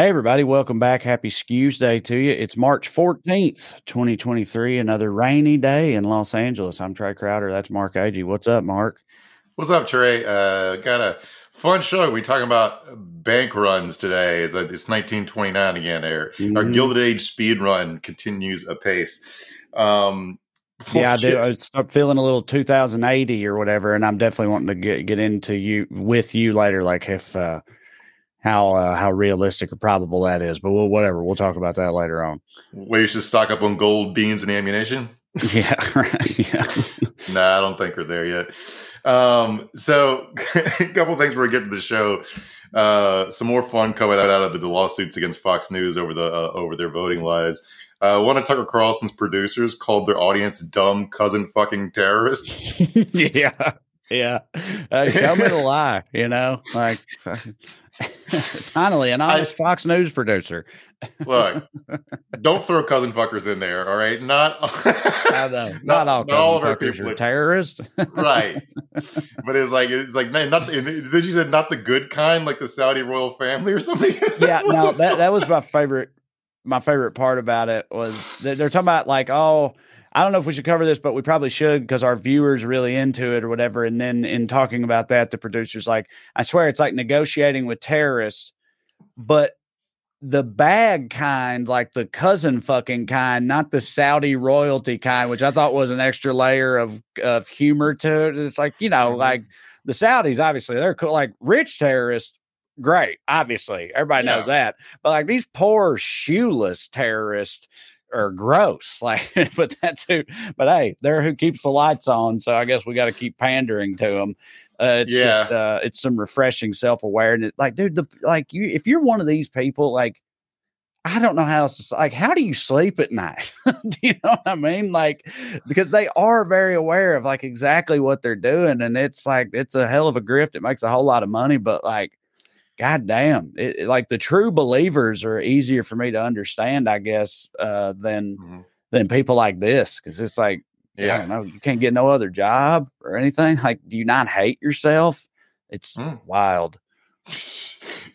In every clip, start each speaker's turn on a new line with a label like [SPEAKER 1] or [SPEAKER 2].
[SPEAKER 1] Hey, everybody, welcome back. Happy Skews Day to you. It's March 14th, 2023, another rainy day in Los Angeles. I'm Trae Crowder. That's Mark Agee. What's up, Mark?
[SPEAKER 2] What's up, Trae? Uh, got a fun show. We talking about bank runs today. It's, a, it's 1929 again. There, mm-hmm. our Gilded Age speed run continues apace. Um,
[SPEAKER 1] yeah, I do. I start feeling a little 2080 or whatever, and I'm definitely wanting to get get into you with you later. Like if uh, how uh, how realistic or probable that is. But we'll, whatever, we'll talk about that later on.
[SPEAKER 2] Where you should stock up on gold, beans, and ammunition.
[SPEAKER 1] Yeah, right. Yeah.
[SPEAKER 2] nah, I don't think we're there yet. Um, so a couple things before we get to the show. Uh, some more fun coming out, out of the lawsuits against Fox News over the uh, over their voting lies. Uh, one of Tucker Carlson's producers called their audience "dumb cousin fucking terrorists."
[SPEAKER 1] yeah, yeah. Uh, show me the lie. You know, like Finally, an honest I, Fox News producer.
[SPEAKER 2] look, don't throw cousin fuckers in there. All right, not
[SPEAKER 1] I know, not, not all, not all of our people are terrorists,
[SPEAKER 2] right? But it's like it's like man, not then she said not the good kind, like the Saudi royal family or something.
[SPEAKER 1] yeah, no, that that was my favorite. My favorite part about it was they're talking about like oh I don't know if we should cover this, but we probably should because our viewers really into it or whatever. And then in talking about that, the producer's like, I swear it's like negotiating with terrorists, but the bag kind, like the cousin fucking kind, not the Saudi royalty kind, which I thought was an extra layer of of humor to it. It's like, you know, mm-hmm. like the Saudis, obviously, they're cool, like rich terrorists, great, obviously. Everybody knows yeah. that. But like these poor shoeless terrorists are gross. Like, but that's who. But hey, they're who keeps the lights on. So I guess we got to keep pandering to them. Uh, it's yeah. just uh, it's some refreshing self awareness. Like, dude, the like you if you're one of these people, like I don't know how else to, like how do you sleep at night? do you know what I mean? Like because they are very aware of like exactly what they're doing, and it's like it's a hell of a grift. It makes a whole lot of money, but like God damn, it, like the true believers are easier for me to understand, I guess, uh, than mm-hmm. than people like this because it's like, yeah, I don't know, you can't get no other job or anything. Like, do you not hate yourself? It's mm. wild.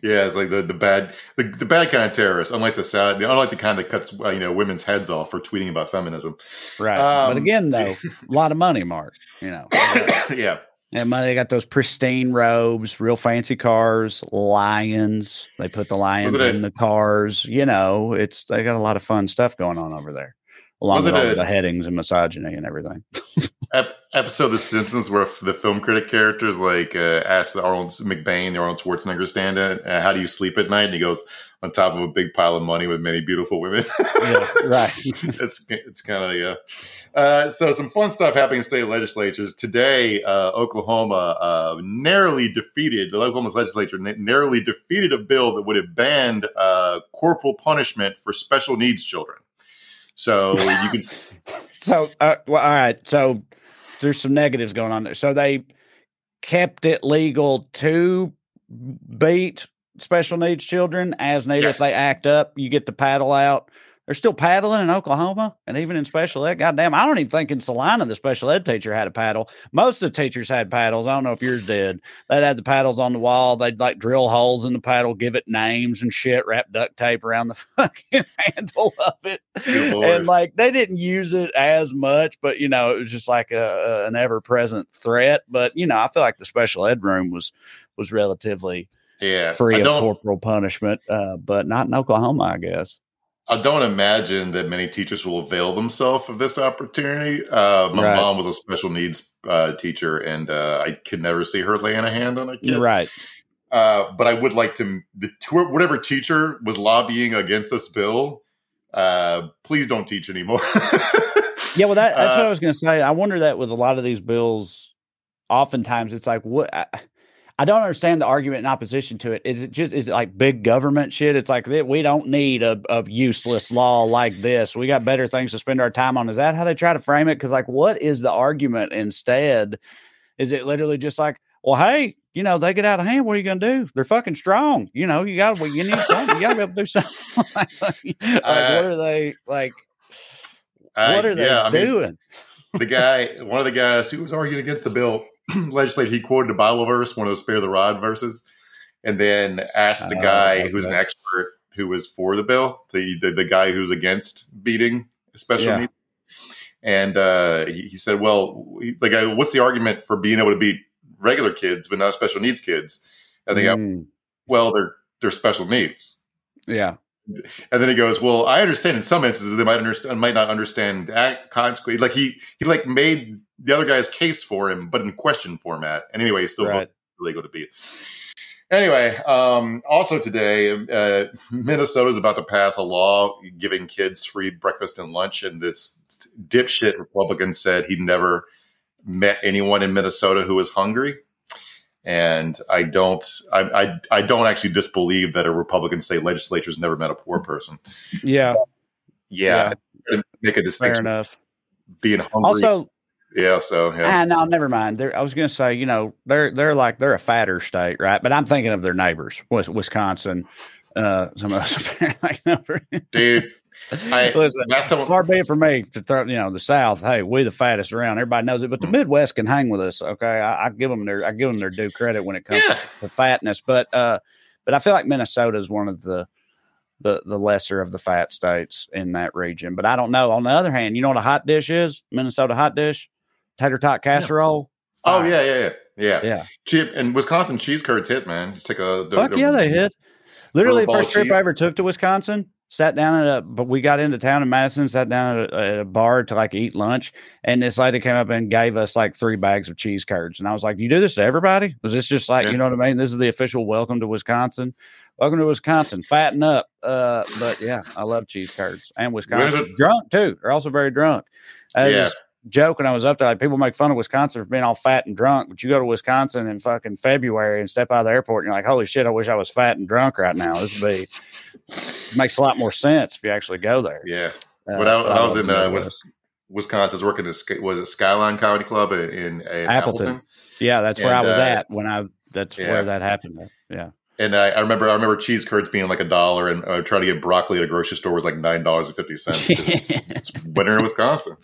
[SPEAKER 2] yeah, it's like the the bad the, the bad kind of terrorist, unlike the sad, unlike the kind that cuts uh, you know women's heads off for tweeting about feminism.
[SPEAKER 1] Right, um, but again, though, a lot of money, Mark. You know,
[SPEAKER 2] yeah.
[SPEAKER 1] And money, they got those pristine robes, real fancy cars, lions. They put the lions in the cars. You know, it's they got a lot of fun stuff going on over there, along with all a, the headings and misogyny and everything.
[SPEAKER 2] ep- episode of The Simpsons where the film critic characters like uh, ask the Arnold McBain, the Arnold Schwarzenegger stand-in, uh, "How do you sleep at night?" And he goes, "On top of a big pile of money with many beautiful women."
[SPEAKER 1] yeah, right.
[SPEAKER 2] it's it's kind of yeah. Uh, so some fun stuff happening in state legislatures today. Uh, Oklahoma uh, narrowly defeated the Oklahoma legislature narrowly defeated a bill that would have banned uh, corporal punishment for special needs children. So you can.
[SPEAKER 1] so uh, well, all right. So there's some negatives going on there. So they kept it legal to beat special needs children as needed. Yes. If they act up, you get the paddle out. They're still paddling in Oklahoma and even in special ed. Goddamn, I don't even think in Salina the special ed teacher had a paddle. Most of the teachers had paddles. I don't know if yours did. They'd had the paddles on the wall. They'd like drill holes in the paddle, give it names and shit, wrap duct tape around the fucking handle of it. And like they didn't use it as much, but you know, it was just like a, a an ever present threat. But you know, I feel like the special ed room was was relatively
[SPEAKER 2] yeah
[SPEAKER 1] free of corporal punishment, uh, but not in Oklahoma, I guess.
[SPEAKER 2] I don't imagine that many teachers will avail themselves of this opportunity. Uh, my right. mom was a special needs uh, teacher, and uh, I could never see her laying a hand on a kid.
[SPEAKER 1] Right.
[SPEAKER 2] Uh, but I would like to, the, whatever teacher was lobbying against this bill, uh, please don't teach anymore.
[SPEAKER 1] yeah, well, that, that's what I was going to say. I wonder that with a lot of these bills, oftentimes it's like, what? I, I don't understand the argument in opposition to it. Is it just is it like big government shit? It's like we don't need a, a useless law like this. We got better things to spend our time on. Is that how they try to frame it? Because like, what is the argument instead? Is it literally just like, well, hey, you know, they get out of hand. What are you going to do? They're fucking strong. You know, you got well, you need something. You got to be able to do something. like, uh, what are they like? What are they yeah, doing?
[SPEAKER 2] I mean, the guy, one of the guys who was arguing against the bill legislator, he quoted a Bible verse, one of those spare the rod verses, and then asked the oh, guy who's an expert who was for the bill, the the, the guy who's against beating special
[SPEAKER 1] Yeah.
[SPEAKER 2] needs, and uh, he, he said, "Well, he- the guy, what's the argument for being able to beat regular kids but not special needs kids?" And they go,
[SPEAKER 1] Mm,
[SPEAKER 2] "Well, they're they're special needs."
[SPEAKER 1] yeah.
[SPEAKER 2] And then he goes, "Well, I understand in some instances they might understand, might not understand consequence. Like he he like made the other guy's case for him, but in question format. And anyway, he still
[SPEAKER 1] Right.
[SPEAKER 2] voted legal to beat. Anyway, um, also today, uh, Minnesota is about to pass a law giving kids free breakfast and lunch, and this dipshit Republican said he'd never met anyone in Minnesota who was hungry. And I don't, I, I, I don't actually disbelieve that a Republican state legislature has never met a poor person.
[SPEAKER 1] Yeah.
[SPEAKER 2] Yeah, make a distinction.
[SPEAKER 1] Fair enough.
[SPEAKER 2] being hungry.
[SPEAKER 1] Also,
[SPEAKER 2] yeah, so yeah.
[SPEAKER 1] ah, no, never mind. They're, I was going to say, you know, they're they're like they're a fatter state, right? But I'm thinking of their neighbors, Wisconsin. Uh, some of us apparently
[SPEAKER 2] dude. I,
[SPEAKER 1] Listen,
[SPEAKER 2] last time,
[SPEAKER 1] Far be it for me to throw, you know, the South. Hey, we the fattest around. Everybody knows it, but the
[SPEAKER 2] Mhm.
[SPEAKER 1] Midwest can hang with us. Okay, I, I give them their I give them their due credit when it comes
[SPEAKER 2] yeah,
[SPEAKER 1] to fatness. But uh, but I feel like Minnesota is one of the the the lesser of the fat states in that region. But I don't know. On the other hand, you know what a hot dish is? Minnesota hot dish, tater tot casserole.
[SPEAKER 2] oh yeah, yeah, yeah, yeah.
[SPEAKER 1] yeah.
[SPEAKER 2] Chip and Wisconsin cheese curds hit, man. Just take a the,
[SPEAKER 1] Fuck
[SPEAKER 2] the-
[SPEAKER 1] yeah, they hit. Literally, the first trip
[SPEAKER 2] cheese.
[SPEAKER 1] I ever took to Wisconsin, sat down at a, but we got into town in Madison, sat down at a, at a bar to like eat lunch, and this lady came up and gave us like three bags of cheese curds, and I was like, Do "You do this to everybody? Was this just like
[SPEAKER 2] Yeah.
[SPEAKER 1] you know what I mean? This is the official welcome to Wisconsin. Welcome to Wisconsin. Fatten up." Uh, but yeah, I love cheese curds and Wisconsin. Drunk too. They're also very drunk. I
[SPEAKER 2] Yeah.
[SPEAKER 1] just joke when I was up there. Like people make fun of Wisconsin for being all fat and drunk, but you go to Wisconsin in fucking February and step out of the airport, and you're like, "Holy shit! I wish I was fat and drunk right now." This would be makes a lot more sense if you actually go there.
[SPEAKER 2] Yeah,
[SPEAKER 1] Uh,
[SPEAKER 2] when I, when
[SPEAKER 1] but
[SPEAKER 2] I was in uh. Wis- Wisconsin, I was working at was it Skyline Comedy Club in, in, in
[SPEAKER 1] Appleton.
[SPEAKER 2] Appleton.
[SPEAKER 1] yeah, that's where I was
[SPEAKER 2] uh,
[SPEAKER 1] at when I. That's
[SPEAKER 2] yeah.
[SPEAKER 1] where that happened. Yeah,
[SPEAKER 2] And I, I remember, I remember cheese curds being like a dollar, and uh, trying to get broccoli at a grocery store was like nine dollars and fifty cents. It's, it's winter in Wisconsin.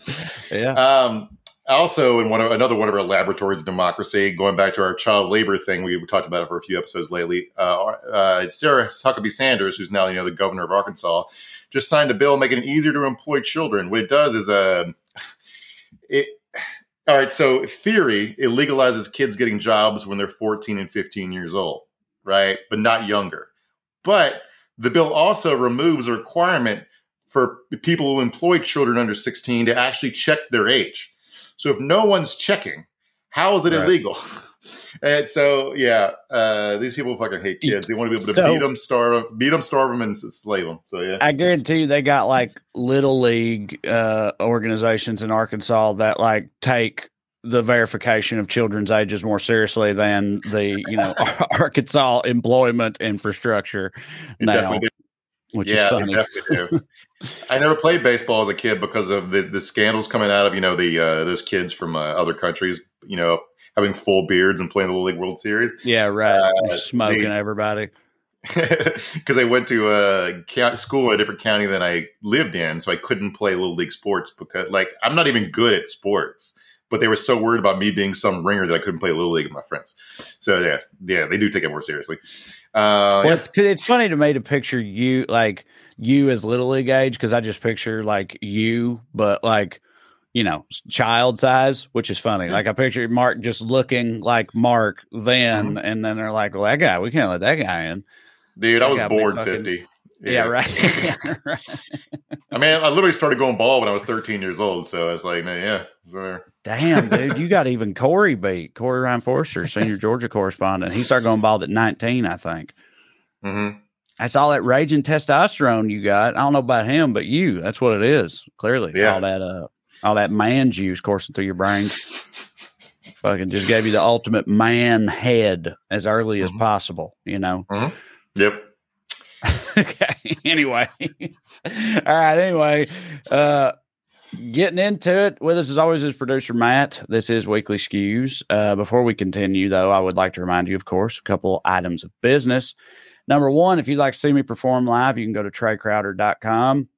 [SPEAKER 1] yeah.
[SPEAKER 2] Um, also, in one of another one of our laboratories of democracy, going back to our child labor thing, we talked about it for a few episodes lately. Uh, uh, Sarah Huckabee Sanders, who's now you know the governor of Arkansas, just signed a bill making it easier to employ children. What it does is, uh, it. All right, so theory it legalizes kids getting jobs when they're 14 and 15 years old, right? But not younger. But the bill also removes a requirement for people who employ children under 16 to actually check their age. So if no one's checking, how is it
[SPEAKER 1] Right.
[SPEAKER 2] illegal? And so, yeah, uh, these people fucking hate kids. They want to be able to
[SPEAKER 1] So-
[SPEAKER 2] beat them, starve them, beat them, starve them, and slave them. So yeah,
[SPEAKER 1] I guarantee you they got like little league uh, organizations in Arkansas that like take the verification of children's ages more seriously than the you know Arkansas employment infrastructure now, which
[SPEAKER 2] yeah,
[SPEAKER 1] is funny.
[SPEAKER 2] definitely do. I never played baseball as a kid because of the, the scandals coming out of you know the uh, those kids from uh, other countries, you know, having full beards and playing the Little League World Series.
[SPEAKER 1] Yeah, right.
[SPEAKER 2] Uh,
[SPEAKER 1] Smoking
[SPEAKER 2] the-
[SPEAKER 1] everybody.
[SPEAKER 2] because I went to a count, school in a different county than I lived in, so I couldn't play little league sports because, like, I'm not even good at sports. But they were so worried about me being some ringer that I couldn't play little league with my friends. So yeah, yeah, they do take it more seriously. Uh,
[SPEAKER 1] Well,
[SPEAKER 2] yeah.
[SPEAKER 1] it's, it's funny to me to picture you like you as little league age because I just picture like you, but like you know, child size, which is funny. Like I picture Mark just looking like Mark then, and then they're like, "Well, that guy, we can't let that guy in."
[SPEAKER 2] dude, I was
[SPEAKER 1] I be
[SPEAKER 2] bored
[SPEAKER 1] fucking-
[SPEAKER 2] fifty.
[SPEAKER 1] Yeah, right. Yeah, right.
[SPEAKER 2] I mean, I literally started going ball when I was 13 years old. So I was like, nah, yeah, whatever.
[SPEAKER 1] Damn, dude, you got even Corey beat Corey Ryan Forrester, senior Georgia correspondent. He started going bald at nineteen, I think.
[SPEAKER 2] hmm
[SPEAKER 1] That's all that raging testosterone you got. I don't know about him, but you, that's what it is. Clearly,
[SPEAKER 2] Yeah.
[SPEAKER 1] all that uh, all that man juice coursing through your brain, fucking just gave you the ultimate man head as early as
[SPEAKER 2] Mhm.
[SPEAKER 1] possible. You know.
[SPEAKER 2] Yep.
[SPEAKER 1] okay. Anyway, all right. Anyway, uh, getting into it with us as always is producer Matt. This is Weekly Skews. Uh, before we continue, though, I would like to remind you, of course, a couple items of business. Number one, if you'd like to see me perform live, you can go to traecrowder.com.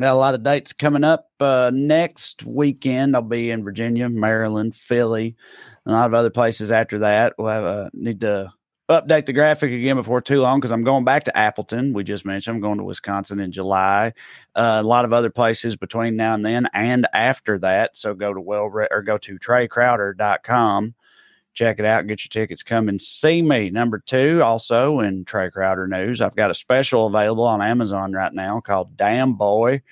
[SPEAKER 1] Got a lot of dates coming up. Uh, next weekend, I'll be in Virginia, Maryland, Philly, and a lot of other places after that. We'll have a need to update the graphic again before too long because I'm going back to Appleton. We just mentioned I'm going to Wisconsin in July. Uh, a lot of other places between now and then and after that. So go to well or go to traecrowder.com. Check it out. Get your tickets. Come and see me. Number two, also in Trae Crowder news, I've got a special available on Amazon right now called Damn Boy.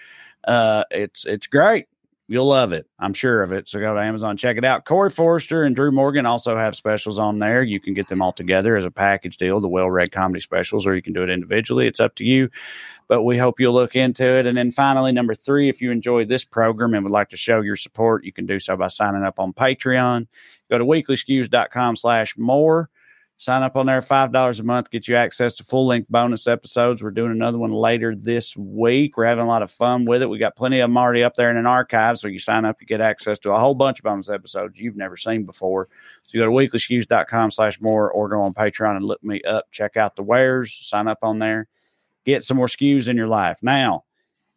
[SPEAKER 1] Uh, it's it's great You'll love it. I'm sure of it. So go to Amazon, check it out. Corey Forrester and Drew Morgan also have specials on there. You can get them all together as a package deal, the well read comedy specials, or you can do it individually. It's up to you. But we hope you'll look into it. And then finally, number three, if you enjoyed this program and would like to show your support, you can do so by signing up on Patreon. Go to weeklyskews.com slash more. Sign up on there, $5 a month, get you access to full length bonus episodes. We're doing another one later this week. We're having a lot of fun with it. We got plenty of them already up there in an archive. So you sign up, you get access to a whole bunch of bonus episodes you've never seen before. So you go to weeklyskews.com slash more or go on Patreon and look me up. Check out the wares, sign up on there, get some more skews in your life. Now,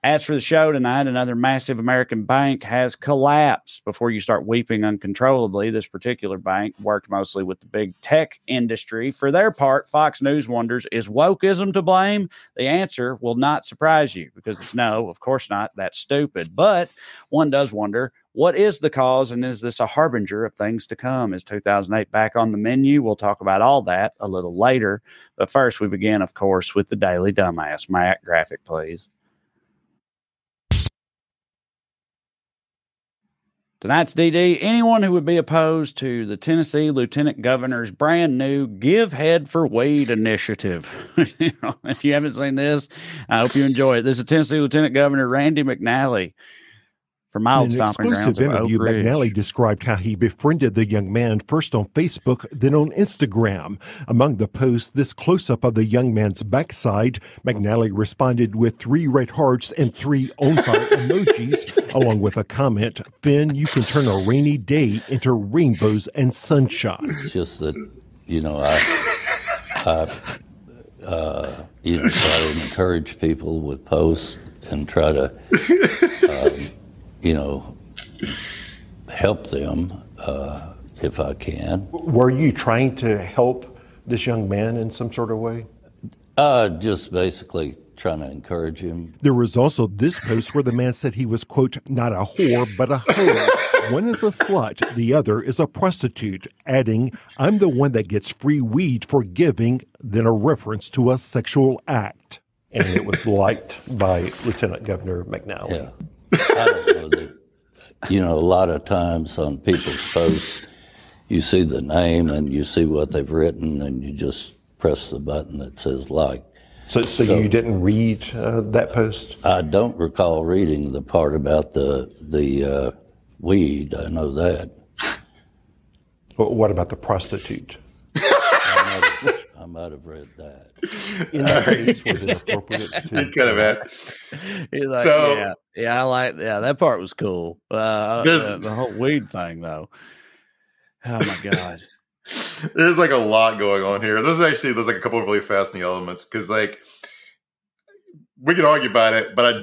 [SPEAKER 1] as for the show tonight, another massive American bank has collapsed. Before you start weeping uncontrollably, this particular bank worked mostly with the big tech industry. For their part, Fox News wonders is wokeism to blame? The answer will not surprise you because it's no, of course not. That's stupid. But one does wonder what is the cause and is this a harbinger of things to come? Is 2008 back on the menu? We'll talk about all that a little later. But first, we begin, of course, with the Daily Dumbass. Matt, graphic, please. Tonight's DD anyone who would be opposed to the Tennessee Lieutenant Governor's brand new Give Head for Weed initiative. if you haven't seen this, I hope you enjoy it. This is Tennessee Lieutenant Governor Randy McNally from my old
[SPEAKER 3] In an exclusive interview, McNally described how he befriended the young man first on Facebook, then on Instagram. Among the posts, this close up of the young man's backside, McNally responded with three red hearts and three on fire emojis, along with a comment Finn, you can turn a rainy day into rainbows and sunshine.
[SPEAKER 4] It's just that, you know, I, I uh, you know, try to encourage people with posts and try to. Um, you know, help them uh, if I can.
[SPEAKER 3] Were you trying to help this young man in some sort of way?
[SPEAKER 4] Uh, just basically trying to encourage him.
[SPEAKER 3] There was also this post where the man said he was, quote, not a whore, but a hoe. one is a slut, the other is a prostitute, adding, I'm the one that gets free weed for giving, then a reference to a sexual act. And it was liked by Lieutenant Governor McNally.
[SPEAKER 4] Yeah. I don't know that, you know, a lot of times on people's posts, you see the name and you see what they've written and you just press the button that says like.
[SPEAKER 3] So, so, so you didn't read uh, that post?
[SPEAKER 4] I don't recall reading the part about the the uh, weed. I know that.
[SPEAKER 3] What about the prostitute?
[SPEAKER 4] I might have read that.
[SPEAKER 3] In that case, was it appropriate? To,
[SPEAKER 2] kind of bad.
[SPEAKER 1] He's like, so, yeah, yeah, I like, yeah, that part was cool. Uh, the, the whole weed thing, though. Oh my god.
[SPEAKER 2] there's like a lot going on here. This is actually there's like a couple of really fascinating elements because like we can argue about it, but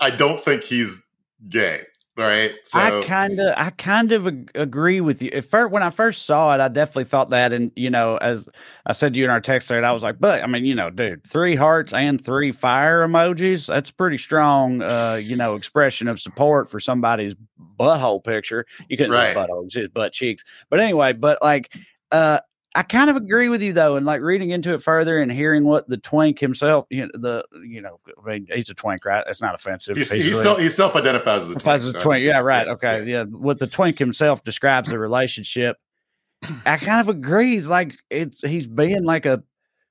[SPEAKER 2] I I don't think he's gay right?
[SPEAKER 1] So. I kind of, I kind of agree with you. At first, when I first saw it, I definitely thought that, and you know, as I said to you in our text thread, I was like, but I mean, you know, dude, three hearts and three fire emojis, that's pretty strong, uh, you know, expression of support for somebody's butthole picture. You couldn't right. say butthole, just butt cheeks, but anyway, but like, uh, I kind of agree with you though, and like reading into it further and hearing what the twink himself, you know, the you know, I mean, he's a twink, right? That's not offensive.
[SPEAKER 2] He's, he's, self, he self identifies as a twink. As
[SPEAKER 1] a twink. Yeah, right. Okay, yeah. yeah. What the twink himself describes the relationship, I kind of agree. He's like it's he's being like a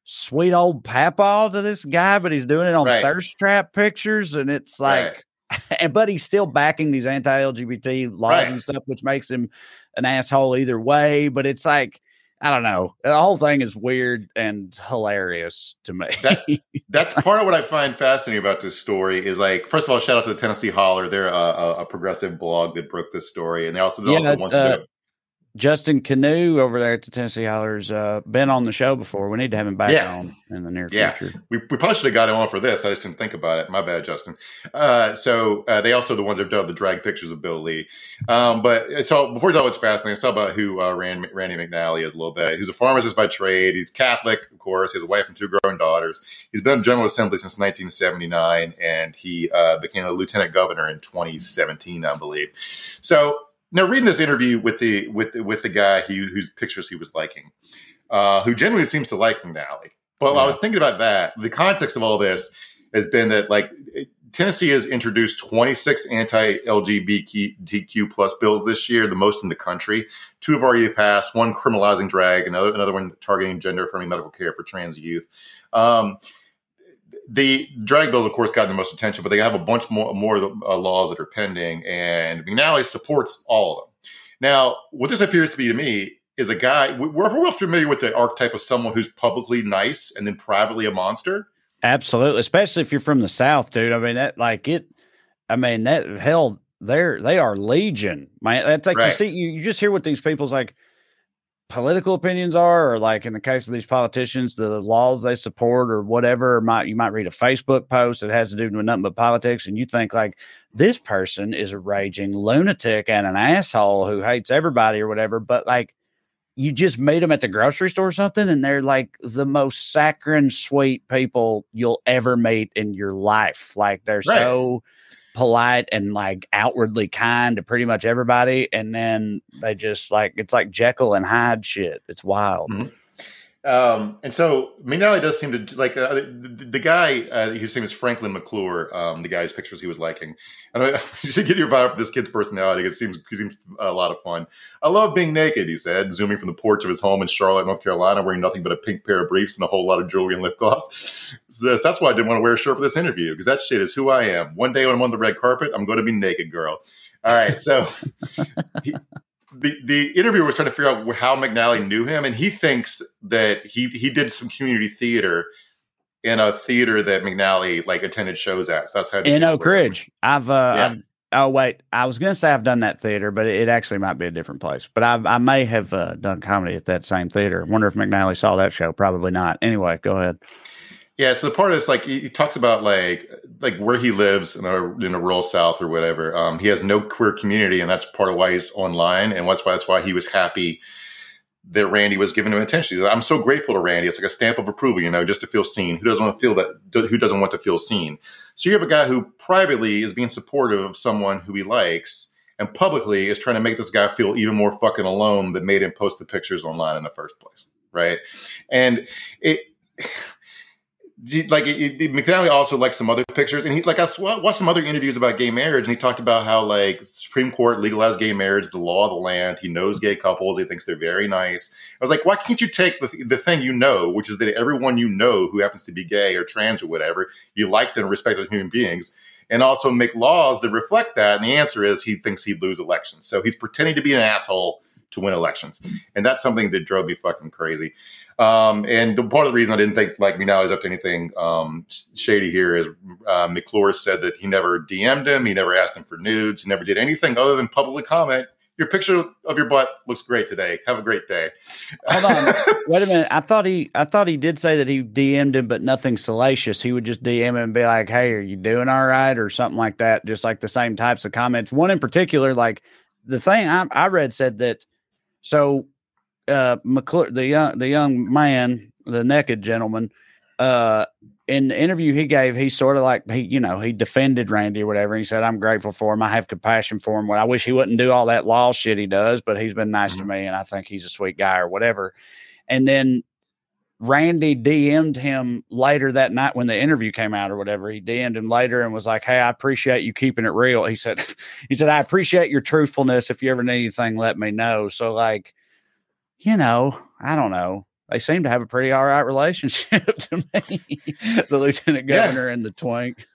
[SPEAKER 1] sweet old papa to this guy, but he's doing it on right. thirst trap pictures, and it's like. Right. and but he's still backing these anti-LGBT laws right. and stuff, which makes him an asshole either way. But it's like I don't know. The whole thing is weird and hilarious to me.
[SPEAKER 2] that, that's part of what I find fascinating about this story. Is like, first of all, shout out to the Tennessee Holler. They're a, a, progressive blog that broke this story, and they also, they
[SPEAKER 1] yeah,
[SPEAKER 2] also want
[SPEAKER 1] uh,
[SPEAKER 2] to.
[SPEAKER 1] Justin Kanew over there at the Tennessee Hollers uh, been on the show before. We need to have him back yeah. on in the near yeah. future.
[SPEAKER 2] We, we probably should have got him on for this. I just didn't think about it. My bad, Justin. Uh, so uh, they also the ones that have done the drag pictures of Bill Lee. Um, but so before we talk what's fascinating, let's talk about who uh, Rand, Randy McNally is a little bit. He's a pharmacist by trade. He's Catholic, of course. He has a wife and two grown daughters. He's been in General Assembly since 1979, and he uh, became a lieutenant governor in 2017, I believe. So now, reading this interview with the with with the guy he, whose pictures he was liking, uh, who generally seems to like McNally. But yeah. I was thinking about that. The context of all this has been that like Tennessee has introduced 26 anti-LGBTQ plus bills this year, the most in the country. Two have already passed. One criminalizing drag, another another one targeting gender-affirming medical care for trans youth. Um, the drag bill, of course, got the most attention, but they have a bunch more more uh, laws that are pending, and McNally supports all of them. Now, what this appears to be to me is a guy we're, we're familiar with the archetype of someone who's publicly nice and then privately a monster.
[SPEAKER 1] Absolutely, especially if you're from the South, dude. I mean, that like it. I mean, that hell, they're they are legion, man. That's like right. you see, you, you just hear what these people's like political opinions are, or like in the case of these politicians, the laws they support or whatever. Or might you might read a Facebook post that has to do with nothing but politics, and you think like this person is a raging lunatic and an asshole who hates everybody or whatever. But like you just meet them at the grocery store or something, and they're like the most saccharine, sweet people you'll ever meet in your life. Like they're right. so polite and like outwardly kind to pretty much everybody, and then they just like it's like Jekyll and Hyde shit. It's wild. Mm-hmm.
[SPEAKER 2] Um, and so McNally does seem to like uh, the, the, guy. Uh, his name is Franklin McClure. Um, the guy's pictures he was liking, and I, should get your vibe for this kid's personality. It seems he seems a lot of fun. I love being naked, he said, zooming from the porch of his home in Charlotte, North Carolina, wearing nothing but a pink pair of briefs and a whole lot of jewelry and lip gloss. So that's why I didn't want to wear a shirt for this interview because that shit is who I am. One day when I'm on the red carpet, I'm going to be naked, girl. All right, so. he, the the interviewer was trying to figure out how McNally knew him, and he thinks that he he did some community theater in a theater that McNally like attended shows at. So that's how
[SPEAKER 1] in Oak Ridge. I've uh, yeah. I've, oh wait, I was gonna say I've done that theater, but it actually might be a different place. But I I may have uh, done comedy at that same theater. Wonder if McNally saw that show. Probably not. Anyway, go ahead.
[SPEAKER 2] Yeah, so the part is like he, talks about like like where he lives in a in a rural South or whatever. Um, he has no queer community, and that's part of why he's online, and that's why that's why he was happy that Randy was giving him attention. Like, I'm so grateful to Randy. It's like a stamp of approval, you know, just to feel seen. Who doesn't want to feel that? Who doesn't want to feel seen? So you have a guy who privately is being supportive of someone who he likes, and publicly is trying to make this guy feel even more fucking alone that made him post the pictures online in the first place, right? And it like it, it, McNally also likes some other pictures, and he like I watched some other interviews about gay marriage, and he talked about how like Supreme Court legalized gay marriage, the law of the land. He knows gay couples; he thinks they're very nice. I was like, why can't you take the the thing you know, which is that everyone you know who happens to be gay or trans or whatever, you like them, respect as human beings, and also make laws that reflect that? And the answer is he thinks he'd lose elections, so he's pretending to be an asshole to win elections, and that's something that drove me fucking crazy. Um, and the, part of the reason I didn't think like me now is up to anything um, shady here is uh, McClure said that he never DM'd him, he never asked him for nudes, he never did anything other than publicly comment. Your picture of your butt looks great today. Have a great day.
[SPEAKER 1] Hold on, wait a minute. I thought he, I thought he did say that he DM'd him, but nothing salacious. He would just DM him and be like, "Hey, are you doing all right?" or something like that. Just like the same types of comments. One in particular, like the thing I, I read said that. So uh, McClure, the young the young man, the naked gentleman, uh, in the interview he gave, he sort of like he, you know, he defended Randy or whatever. He said, "I'm grateful for him. I have compassion for him. Well, I wish he wouldn't do all that law shit he does, but he's been nice mm-hmm. to me, and I think he's a sweet guy or whatever." And then Randy DM'd him later that night when the interview came out or whatever. He DM'd him later and was like, Hey, I appreciate you keeping it real. He said, he said, I appreciate your truthfulness. If you ever need anything, let me know. So like you know, I don't know. They seem to have a pretty all right relationship to me, the lieutenant governor yeah. and the twink.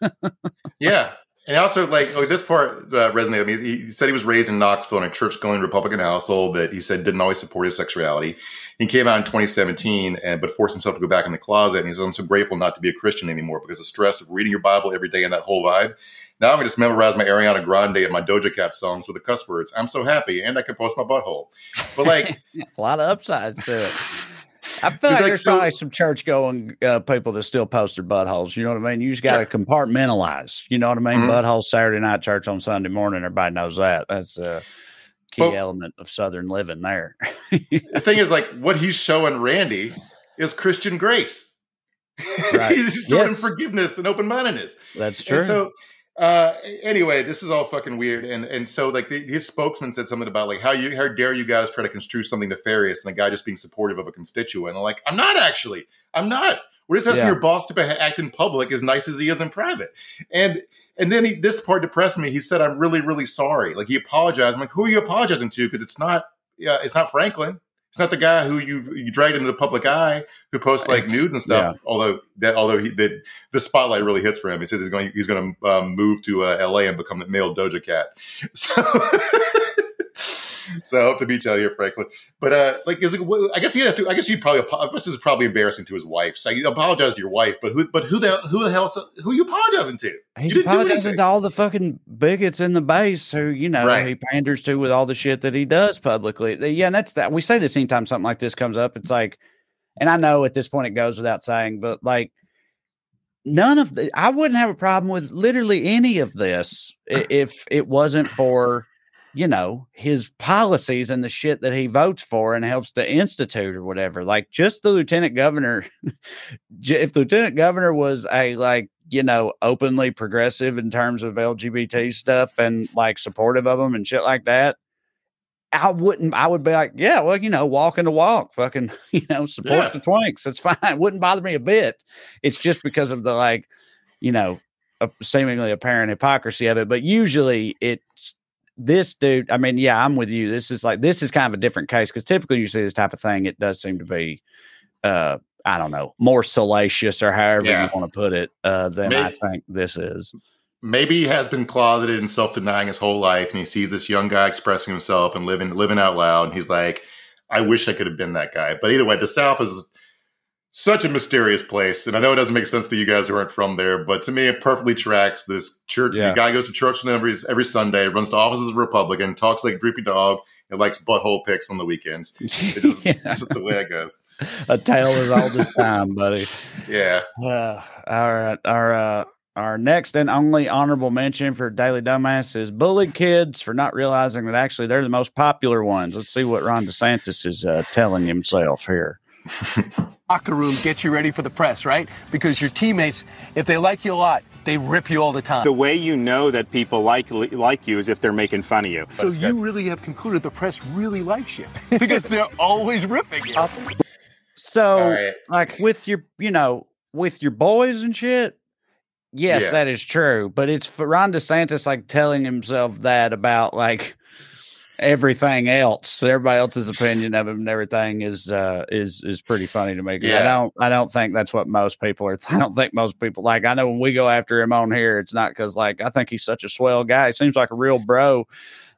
[SPEAKER 2] yeah. And also, like, oh, this part uh, resonated with me. He said he was raised in Knoxville in a church going Republican household that he said didn't always support his sexuality. He came out in 2017, and but forced himself to go back in the closet. And he said, I'm so grateful not to be a Christian anymore because the stress of reading your Bible every day and that whole vibe. Now I can just memorize my Ariana Grande and my Doja Cat songs with the cuss words. I'm so happy, and I can post my butthole. But like,
[SPEAKER 1] a lot of upsides to it. I feel like, like there's so, probably some church going uh, people that still post their buttholes. You know what I mean? You just got to yeah. compartmentalize. You know what I mean? Mm-hmm. Butthole Saturday night church on Sunday morning. Everybody knows that. That's a key but, element of Southern living there.
[SPEAKER 2] the thing is, like, what he's showing Randy is Christian grace. Right. he's showing yes. forgiveness and open mindedness.
[SPEAKER 1] That's true.
[SPEAKER 2] And so uh, anyway, this is all fucking weird, and and so like the, his spokesman said something about like how you how dare you guys try to construe something nefarious and a guy just being supportive of a constituent. I'm like, I'm not actually, I'm not. We're just asking yeah. your boss to act in public as nice as he is in private. And and then he, this part depressed me. He said, "I'm really, really sorry." Like he apologized. I'm like, "Who are you apologizing to?" Because it's not, yeah, it's not Franklin. It's not the guy who you you dragged into the public eye who posts like nudes and stuff. Yeah. Although that although he the, the spotlight really hits for him. He says he's going he's going to um, move to uh, L.A. and become the male Doja Cat. So. so I hope to meet you out here, Franklin. But uh, like, is it, I guess he has to. I guess you probably. This is probably embarrassing to his wife. So you apologize to your wife, but who? But who the who the hell? Who are you apologizing to?
[SPEAKER 1] He's apologizing to all the fucking bigots in the base who you know right. he panders to with all the shit that he does publicly. Yeah, and that's that. We say this anytime something like this comes up. It's like, and I know at this point it goes without saying, but like none of the I wouldn't have a problem with literally any of this if it wasn't for you know, his policies and the shit that he votes for and helps to institute or whatever. Like just the lieutenant governor, if the lieutenant governor was a like, you know, openly progressive in terms of LGBT stuff and like supportive of them and shit like that, I wouldn't, I would be like, yeah, well, you know, walking the walk, fucking, you know, support yeah. the twinks. It's fine. It wouldn't bother me a bit. It's just because of the like, you know, seemingly apparent hypocrisy of it. But usually it's this dude, I mean, yeah, I'm with you. This is like this is kind of a different case because typically you see this type of thing, it does seem to be uh I don't know, more salacious or however yeah. you want to put it, uh, than maybe, I think this is.
[SPEAKER 2] Maybe he has been closeted and self denying his whole life, and he sees this young guy expressing himself and living living out loud, and he's like, I wish I could have been that guy. But either way, the South is such a mysterious place. And I know it doesn't make sense to you guys who aren't from there, but to me, it perfectly tracks this church. Yeah. The guy goes to church every, every Sunday, runs to offices a Republican, talks like a droopy dog, and likes butthole pics on the weekends. It just, yeah. It's just the way it goes.
[SPEAKER 1] A tale as old as time, buddy.
[SPEAKER 2] Yeah.
[SPEAKER 1] Uh, all right. Our, uh, our next and only honorable mention for Daily Dumbass is bullied kids for not realizing that actually they're the most popular ones. Let's see what Ron DeSantis is uh, telling himself here.
[SPEAKER 5] Locker room gets you ready for the press, right? Because your teammates, if they like you a lot, they rip you all the time.
[SPEAKER 6] The way you know that people like like you is if they're making fun of you.
[SPEAKER 5] So you really have concluded the press really likes you because they're always ripping you.
[SPEAKER 1] So, right. like with your, you know, with your boys and shit, yes, yeah. that is true. But it's for Ron DeSantis like telling himself that about like everything else, everybody else's opinion of him and everything is uh, is is pretty funny to me. Yeah. I don't I don't think that's what most people are. I don't think most people like. I know when we go after him on here, it's not because like I think he's such a swell guy. He seems like a real bro.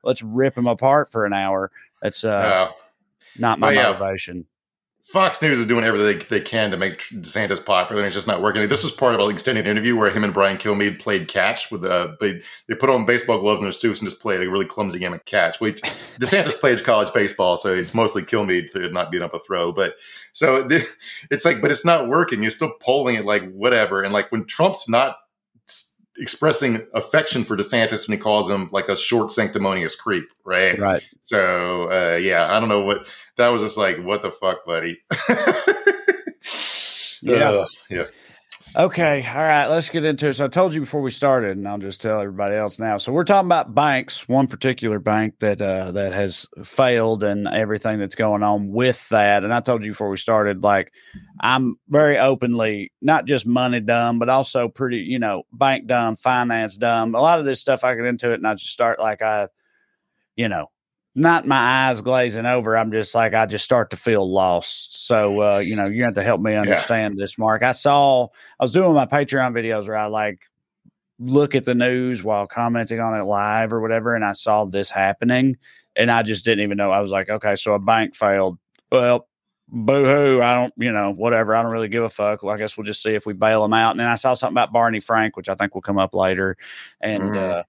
[SPEAKER 1] Let's rip him apart for an hour. That's uh, uh not my motivation.
[SPEAKER 2] Fox News is doing everything they can to make DeSantis popular, and it's just not working. This was part of an extended interview where him and Brian Kilmeade played catch with uh, they, they put on baseball gloves and their suits and just played a really clumsy game of catch. Wait, DeSantis played college baseball, so it's mostly Kilmeade for not being up a throw. But so it's like, but it's not working. You're still polling it like whatever, and like when Trump's not expressing affection for DeSantis when he calls him like a short sanctimonious creep, right?
[SPEAKER 1] Right.
[SPEAKER 2] So uh, yeah, I don't know what that was. Just like what the fuck, buddy.
[SPEAKER 1] yeah, uh, yeah. Okay, all right, let's get into it. So I told you before we started, and I'll just tell everybody else now. So we're talking about banks, one particular bank that uh, that has failed, and everything that's going on with that. And I told you before we started, like I'm very openly not just money dumb, but also pretty, you know, bank dumb, finance dumb. A lot of this stuff I get into it, and I just start like I, you know, not my eyes glazing over. I'm just like I just start to feel lost. So uh, you know, you have to help me understand yeah. this, Mark. I saw I was doing my Patreon videos where I like look at the news while commenting on it live or whatever, and I saw this happening, and I just didn't even know. I was like, okay, so a bank failed. Well, boo hoo. I don't, you know, whatever. I don't really give a fuck. Well, I guess we'll just see if we bail them out. And then I saw something about Barney Frank, which I think will come up later. And,
[SPEAKER 2] Mhm.
[SPEAKER 1] uh,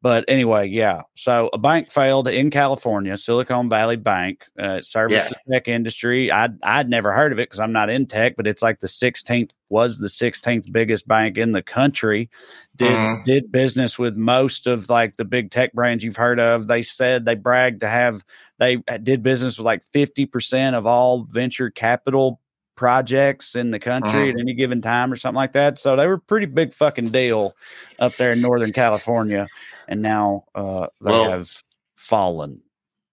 [SPEAKER 1] but anyway, yeah. So a bank failed in California, Silicon Valley Bank. Uh, it serves
[SPEAKER 2] Yeah.
[SPEAKER 1] the tech industry. I'd I'd never heard of it because I'm not in tech, but it's like the 16th was the 16th biggest bank in the country. Did
[SPEAKER 2] Mhm.
[SPEAKER 1] did business with most of like the big tech brands you've heard of. They said they bragged to have they did business with like 50% of all venture capital projects in the country
[SPEAKER 2] Mhm.
[SPEAKER 1] at any given time or something like that. So they were pretty big fucking deal up there in Northern California. And now uh, they
[SPEAKER 2] Well-
[SPEAKER 1] have fallen.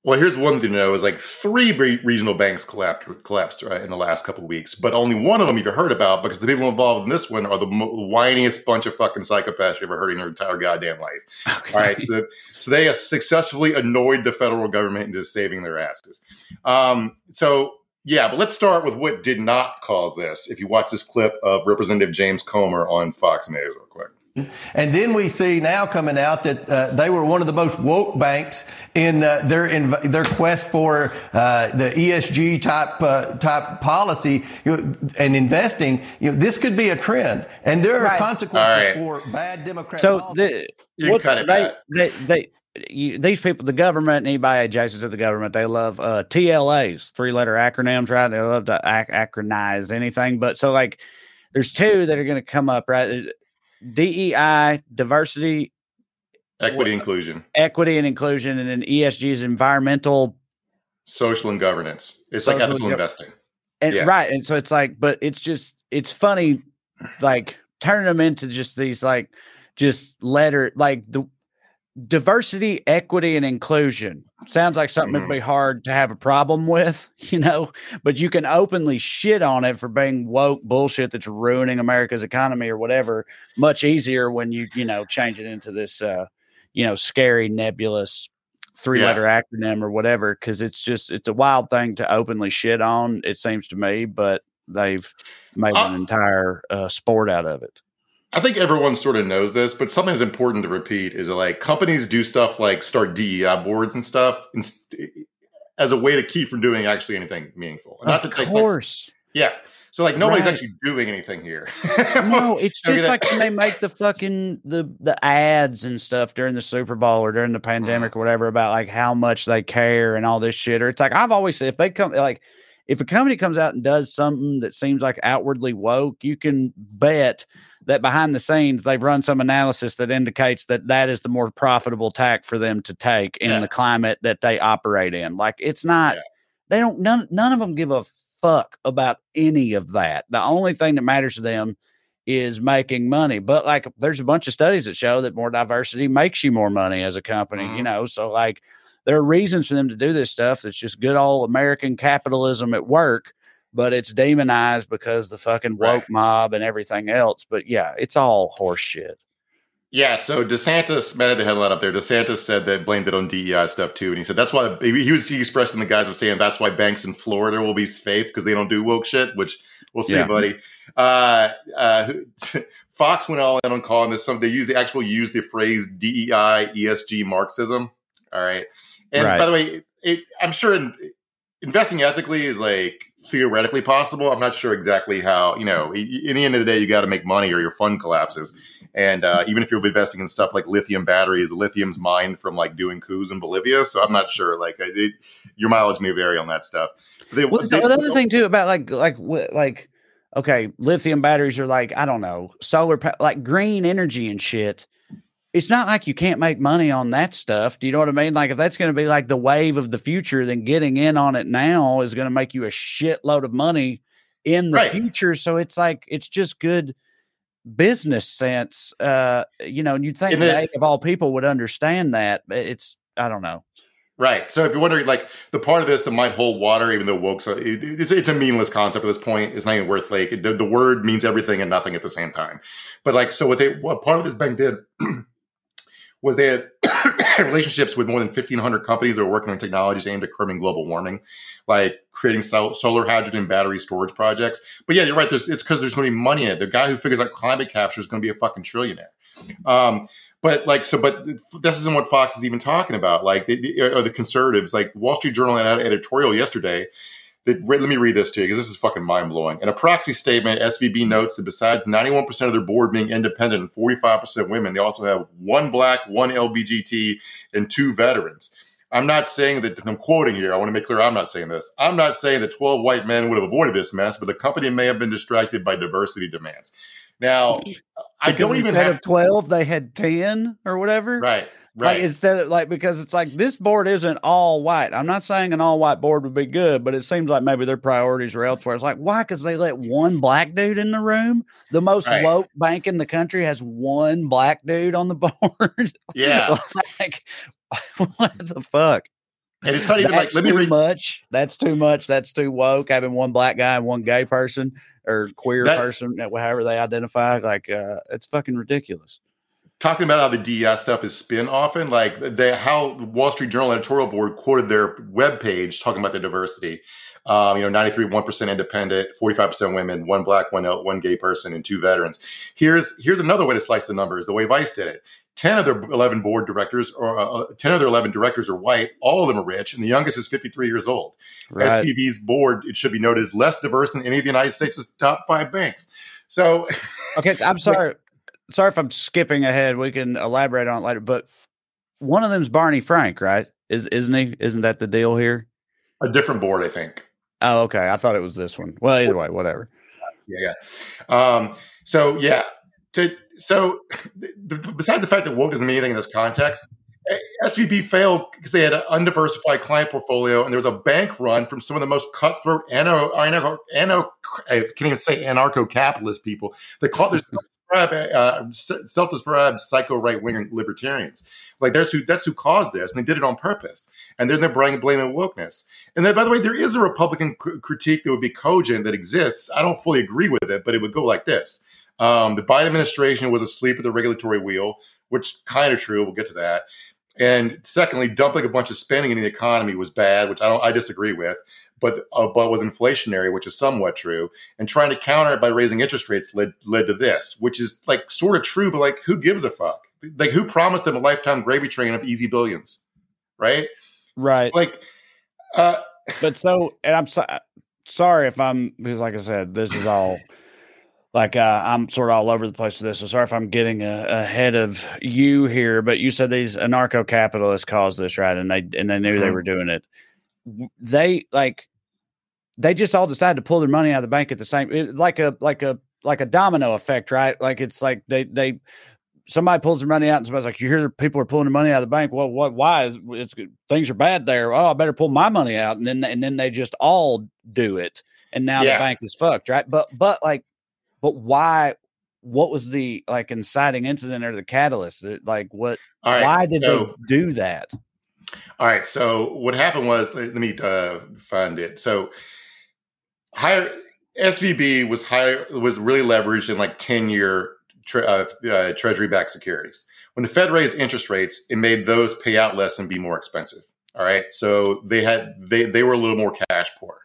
[SPEAKER 2] Well, here's one thing to know: is like three re- regional banks collapsed collapsed right, in the last couple of weeks, but only one of them you've heard about because the people involved in this one are the mo- whiniest bunch of fucking psychopaths you've ever heard in your entire goddamn life. All right, so so they have successfully annoyed the federal government into saving their asses. Um, so yeah, but let's start with what did not cause this. If you watch this clip of Representative James Comer on Fox News, real quick.
[SPEAKER 5] And then we see now coming out that uh, they were one of the most woke banks in uh, their in their quest for uh, the ESG type uh, type policy you know, and investing. You know, this could be a trend, and there are
[SPEAKER 7] Right.
[SPEAKER 5] consequences
[SPEAKER 2] All
[SPEAKER 5] for bad Democrat.
[SPEAKER 1] So
[SPEAKER 5] policy.
[SPEAKER 1] the,
[SPEAKER 2] You
[SPEAKER 1] what
[SPEAKER 2] cut
[SPEAKER 1] they, they, they, you, these people, the government, anybody adjacent to the government, they love uh, TLAs, three letter acronyms, right? They love to ac- acronize anything. But so, like, there's two that are going to come up, right? DEI, diversity,
[SPEAKER 2] Equity, inclusion,
[SPEAKER 1] equity, and inclusion, and then ESG is environmental
[SPEAKER 2] social and governance. It's like ethical
[SPEAKER 1] and
[SPEAKER 2] investing.
[SPEAKER 1] and
[SPEAKER 2] Yeah.
[SPEAKER 1] right and so it's like but it's just it's funny like turning them into just these like just letter like the diversity equity and inclusion sounds like something
[SPEAKER 2] Mhm.
[SPEAKER 1] that'd be hard to have a problem with you know but you can openly shit on it for being woke bullshit that's ruining america's economy or whatever much easier when you you know change it into this uh you know scary nebulous three letter acronym or whatever because it's just it's a wild thing to openly shit on it seems to me but they've made
[SPEAKER 2] Uh,
[SPEAKER 1] an entire uh, sport out of it
[SPEAKER 2] I think everyone sort of knows this, but something that's important to repeat is that like companies do stuff like start DEI boards and stuff as a way to keep from doing actually anything meaningful. And
[SPEAKER 1] of
[SPEAKER 2] not to take, like,
[SPEAKER 1] course
[SPEAKER 2] yeah. So like nobody's
[SPEAKER 1] Right.
[SPEAKER 2] actually doing anything here.
[SPEAKER 1] no it's just like when they make the fucking the the ads and stuff during the super bowl or during the pandemic mm-hmm. or whatever about like how much they care and all this shit or it's like i've always said if they come like if a company comes out and does something that seems like outwardly woke you can bet that behind the scenes they've run some analysis that indicates that that is the more profitable tack for them to take in
[SPEAKER 2] Yeah.
[SPEAKER 1] the climate that they operate in like it's not
[SPEAKER 2] Yeah.
[SPEAKER 1] they don't none none of them give a fuck about any of that the only thing that matters to them is making money but like there's a bunch of studies that show that more diversity makes you more money as a company you
[SPEAKER 2] Mhm.
[SPEAKER 1] know so like there are reasons for them to do this stuff that's just good old american capitalism at work but it's demonized because the fucking woke
[SPEAKER 2] Right.
[SPEAKER 1] mob and everything else but yeah it's all horse shit
[SPEAKER 2] Yeah, so DeSantis, Matt had the headline up there. DeSantis said that blamed it on DEI stuff too, and he said that's why he was he expressed in the guise of saying that's why banks in Florida will be safe because they don't do woke shit. Which we'll see,
[SPEAKER 1] Yeah.
[SPEAKER 2] buddy. Uh, uh, Fox went all in on calling this something. They use they actually use the phrase DEI ESG Marxism. All right, and
[SPEAKER 1] Right.
[SPEAKER 2] by the way, it, I'm sure in, investing ethically is like theoretically possible. I'm not sure exactly how. You know, in the end of the day, you got to make money or your fund collapses. And uh, even if you're investing in stuff like lithium batteries, lithium's mined from like doing coups in Bolivia. So I'm not sure. Like it, your mileage may vary on that stuff. But they,
[SPEAKER 1] Well,
[SPEAKER 2] they-
[SPEAKER 1] the other thing too about like like like okay, lithium batteries are like I don't know solar like green energy and shit. It's not like you can't make money on that stuff. Do you know what I mean? Like if that's going to be like the wave of the future, then getting in on it now is going to make you a shitload of money in the
[SPEAKER 2] Right.
[SPEAKER 1] future. So it's like it's just good business sense. Uh, you know, and you'd think
[SPEAKER 2] it-
[SPEAKER 1] of all people would understand that, but it's I don't know.
[SPEAKER 2] Right. So if you're wondering, like the part of this that might hold water, even though woke, so it, it's it's a meaningless concept at this point. It's not even worth like the, the word means everything and nothing at the same time. But like, so what they what part of this bank did was they had relationships with more than 1,500 companies that were working on technologies aimed at curbing global warming, like creating sol- solar hydrogen battery storage projects. But yeah, you're right. It's because there's going to be money in it. The guy who figures out climate capture is going to be a fucking trillionaire. Um, but like so, but this isn't what Fox is even talking about. Like, the, or the conservatives, like Wall Street Journal had an editorial yesterday that, let me read this to you because this is fucking mind blowing. In a proxy statement, SVB notes that besides 91% of their board being independent and 45% women, they also have one black, one LBGT, and two veterans. I'm not saying that I'm quoting here. I want to make clear I'm not saying this. I'm not saying that 12 white men would have avoided this mess, but the company may have been distracted by diversity demands. Now, I don't even have
[SPEAKER 1] of twelve, they had ten or whatever.
[SPEAKER 2] right,
[SPEAKER 1] Like
[SPEAKER 2] right.
[SPEAKER 1] instead of like because it's like this board isn't all white. I'm not saying an all white board would be good, but it seems like maybe their priorities are elsewhere. It's like why? Because they let one black dude in the room. The most
[SPEAKER 2] Right.
[SPEAKER 1] woke bank in the country has one black dude on the board.
[SPEAKER 2] yeah,
[SPEAKER 1] like what the fuck?
[SPEAKER 2] and it's not even like let me read.
[SPEAKER 1] much. That's too much. That's too woke. Having one black guy and one gay person or queer
[SPEAKER 2] That-
[SPEAKER 1] person, however they identify, like uh, it's fucking ridiculous.
[SPEAKER 2] Talking about how the DEI stuff is spin often, like the how Wall Street Journal editorial board quoted their webpage talking about the diversity. Um, you know, 93, 1% independent, 45% women, one black, one one gay person, and two veterans. Here's here's another way to slice the numbers, the way Vice did it. 10 of their 11 board directors or uh, 10 of their 11 directors are white. All of them are rich, and the youngest is 53 years old.
[SPEAKER 1] Right.
[SPEAKER 2] SVB's board, it should be noted, is less diverse than any of the United States' top five banks. So
[SPEAKER 1] Okay, I'm sorry. Sorry if I'm skipping ahead. We can elaborate on it later. But one of them's Barney Frank, right? Is isn't he? Isn't that the deal here?
[SPEAKER 2] a different board, I think.
[SPEAKER 1] Oh, okay. I thought it was this one. Well, either way, whatever.
[SPEAKER 2] yeah, yeah. Um, so yeah, to so besides the fact that woke doesn't mean anything in this context, SVB failed because they had an undiversified client portfolio, and there was a bank run from some of the most cutthroat anarcho, anarcho, anarcho I can't even say anarcho-capitalist people. They call their uh, self-described psycho right-wing libertarians. Like that's who that's who caused this, and they did it on purpose. And then they're blaming, blaming wokeness. And then, by the way, there is a Republican cr- critique that would be cogent that exists. I don't fully agree with it, but it would go like this: um, the Biden administration was asleep at the regulatory wheel, which kind of true. We'll get to that. And secondly, dumping a bunch of spending in the economy was bad, which I don't I disagree with, but uh, but was inflationary, which is somewhat true. And trying to counter it by raising interest rates led led to this, which is like sort of true, but like who gives a fuck? Like who promised them a lifetime gravy train of easy billions, right?
[SPEAKER 1] Right.
[SPEAKER 2] Like, uh,
[SPEAKER 1] but so and i'm so, sorry if i'm because like i said this is all like uh, i'm sort of all over the place with this so sorry if i'm getting a, ahead of you here but you said these anarcho-capitalists caused this right and they and they knew they
[SPEAKER 2] Mhm.
[SPEAKER 1] were doing it they like they just all decided to pull their money out of the bank at the same it, like a like a like a domino effect right like it's like they they somebody pulls their money out and somebody's like, you hear people are pulling their money out of the bank. Well, what, why is it's things are bad there. Oh, I better pull my money out. And then, and then they just all do it. And now
[SPEAKER 2] Yeah.
[SPEAKER 1] the bank is fucked. Right. But, but like, but why, what was the like inciting incident or the catalyst? Like what,
[SPEAKER 2] right.
[SPEAKER 1] why did
[SPEAKER 2] so,
[SPEAKER 1] they do that?
[SPEAKER 2] All right. So what happened was, let let me uh, find it. So higher SVB was higher was really leveraged in like ten year tre- uh, uh, Treasury backed securities. When the Fed raised interest rates, it made those pay out less and be more expensive. All right. So they had they they were a little more cash poor.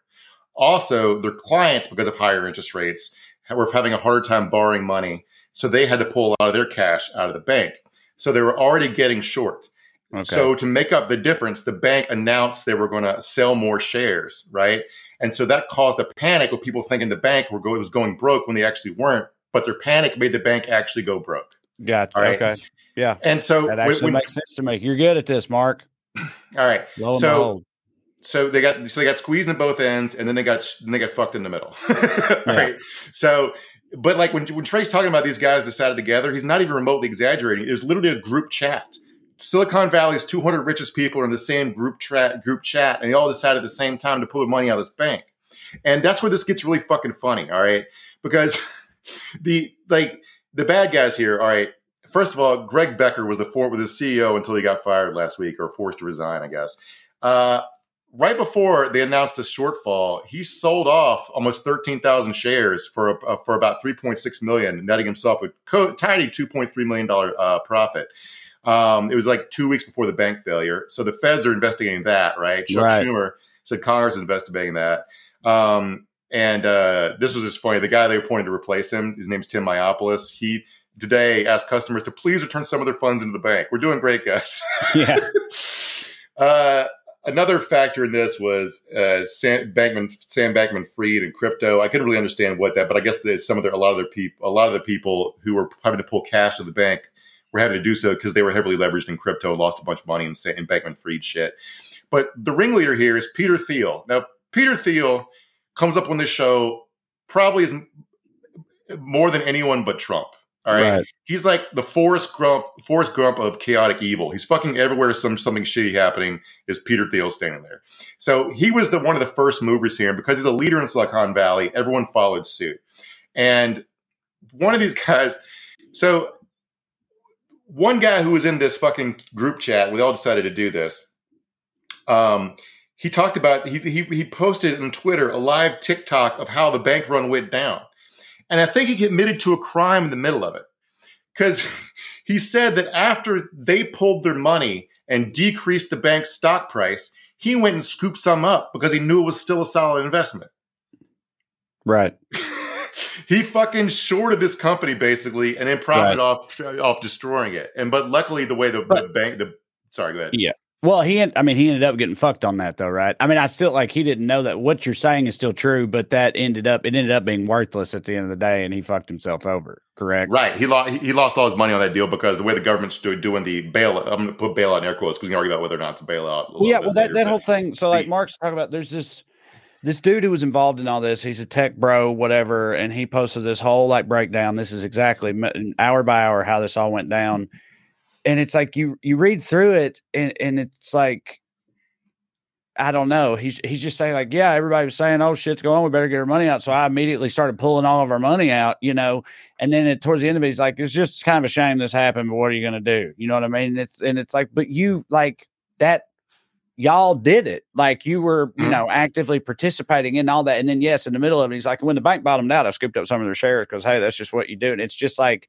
[SPEAKER 2] Also, their clients, because of higher interest rates, were having a harder time borrowing money. So they had to pull a lot of their cash out of the bank. So they were already getting short.
[SPEAKER 1] Okay.
[SPEAKER 2] So to make up the difference, the bank announced they were going to sell more shares, right? And so that caused a panic with people thinking the bank were go- was going broke when they actually weren't. But their panic made the bank actually go broke.
[SPEAKER 1] gotcha.
[SPEAKER 2] all right.
[SPEAKER 1] Okay. Yeah.
[SPEAKER 2] And so,
[SPEAKER 1] That actually
[SPEAKER 2] when-
[SPEAKER 1] makes sense to me. You're good at this, Mark.
[SPEAKER 2] all right,
[SPEAKER 1] Lo and
[SPEAKER 2] So- so they got so they got squeezed in both ends, and then they got then they got fucked in the middle. All
[SPEAKER 1] Yeah.
[SPEAKER 2] right. So, but like when when Trae's talking about these guys decided together, he's not even remotely exaggerating. It was literally a group chat. Silicon Valley's 200 richest people are in the same group chat, group chat, and they all decided at the same time to pull their money out of this bank. And that's where this gets really fucking funny, all right? Because the like the bad guys here, all right. First of all, Greg Becker was the for with the CEO until he got fired last week or forced to resign, I guess. Uh, right before they announced the shortfall, he sold off almost 13,000 shares for uh, for about 3.6 million, netting himself a co- tiny 2.3 million dollar uh, profit. Um, it was like two weeks before the bank failure, so the feds are investigating that. Right? Chuck
[SPEAKER 1] Right.
[SPEAKER 2] Schumer said Congress is investigating that. Um, and uh, this was just funny. The guy they appointed to replace him, his name's Tim Mayopoulos. He today asked customers to please return some of their funds into the bank. We're doing great, guys.
[SPEAKER 1] Yeah.
[SPEAKER 2] uh, another factor in this was uh, Sam Bankman, Sam Bankman Fried and crypto. I couldn't really understand what that, but I guess some of their, a lot of their people, a lot of the people who were having to pull cash to the bank were having to do so because they were heavily leveraged in crypto lost a bunch of money in, in Bankman Fried shit. But the ringleader here is Peter Thiel. Now, Peter Thiel comes up on this show probably as more than anyone but Trump. All right? right. He's like the Forrest Grump, Forrest Grump of chaotic evil. He's fucking everywhere. Some something shitty happening is Peter Thiel standing there. So he was the one of the first movers here, and because he's a leader in Silicon Valley, everyone followed suit. And one of these guys, so one guy who was in this fucking group chat, we all decided to do this. Um, he talked about he, he he posted on Twitter a live TikTok of how the bank run went down. And I think he admitted to a crime in the middle of it because he said that after they pulled their money and decreased the bank's stock price, he went and scooped some up because he knew it was still a solid investment.
[SPEAKER 1] Right.
[SPEAKER 2] he fucking shorted this company basically and then profited right. off off destroying it. And but luckily the way the, but, the bank the sorry, go ahead.
[SPEAKER 1] Yeah. Well, he, I mean, he ended up getting fucked on that though, right? I mean, I still like he didn't know that what you're saying is still true, but that ended up it ended up being worthless at the end of the day, and he fucked himself over. Correct?
[SPEAKER 2] Right. He lost he lost all his money on that deal because the way the government's doing the bailout. I'm going to put bailout in air quotes because we can argue about whether or not it's a bailout.
[SPEAKER 1] A yeah. Well, that that whole thing. So, like Mark's talking about, there's this this dude who was involved in all this. He's a tech bro, whatever, and he posted this whole like breakdown. This is exactly hour by hour how this all went down and it's like you you read through it and, and it's like I don't know. He's he's just saying like, yeah, everybody was saying, oh shit's going on, we better get our money out. So I immediately started pulling all of our money out, you know. And then it, towards the end of it, he's like, it's just kind of a shame this happened, but what are you going to do? You know what I mean? It's and it's like, but you like that. Y'all did it like you were, you mm-hmm. know, actively participating in all that. And then, yes, in the middle of it, he's like, when the bank bottomed out, I scooped up some of their shares because, hey, that's just what you do. And it's just like,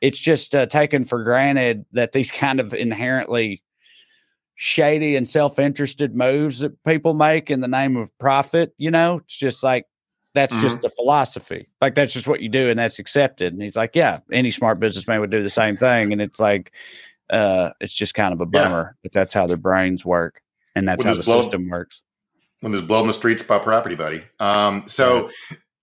[SPEAKER 1] it's just uh, taken for granted that these kind of inherently shady and self-interested moves that people make in the name of profit you know it's just like that's mm-hmm. just the philosophy like that's just what you do and that's accepted and he's like yeah any smart businessman would do the same thing and it's like uh it's just kind of a bummer yeah. but that's how their brains work and that's how the blow, system works
[SPEAKER 2] when there's blow in the streets by property buddy um so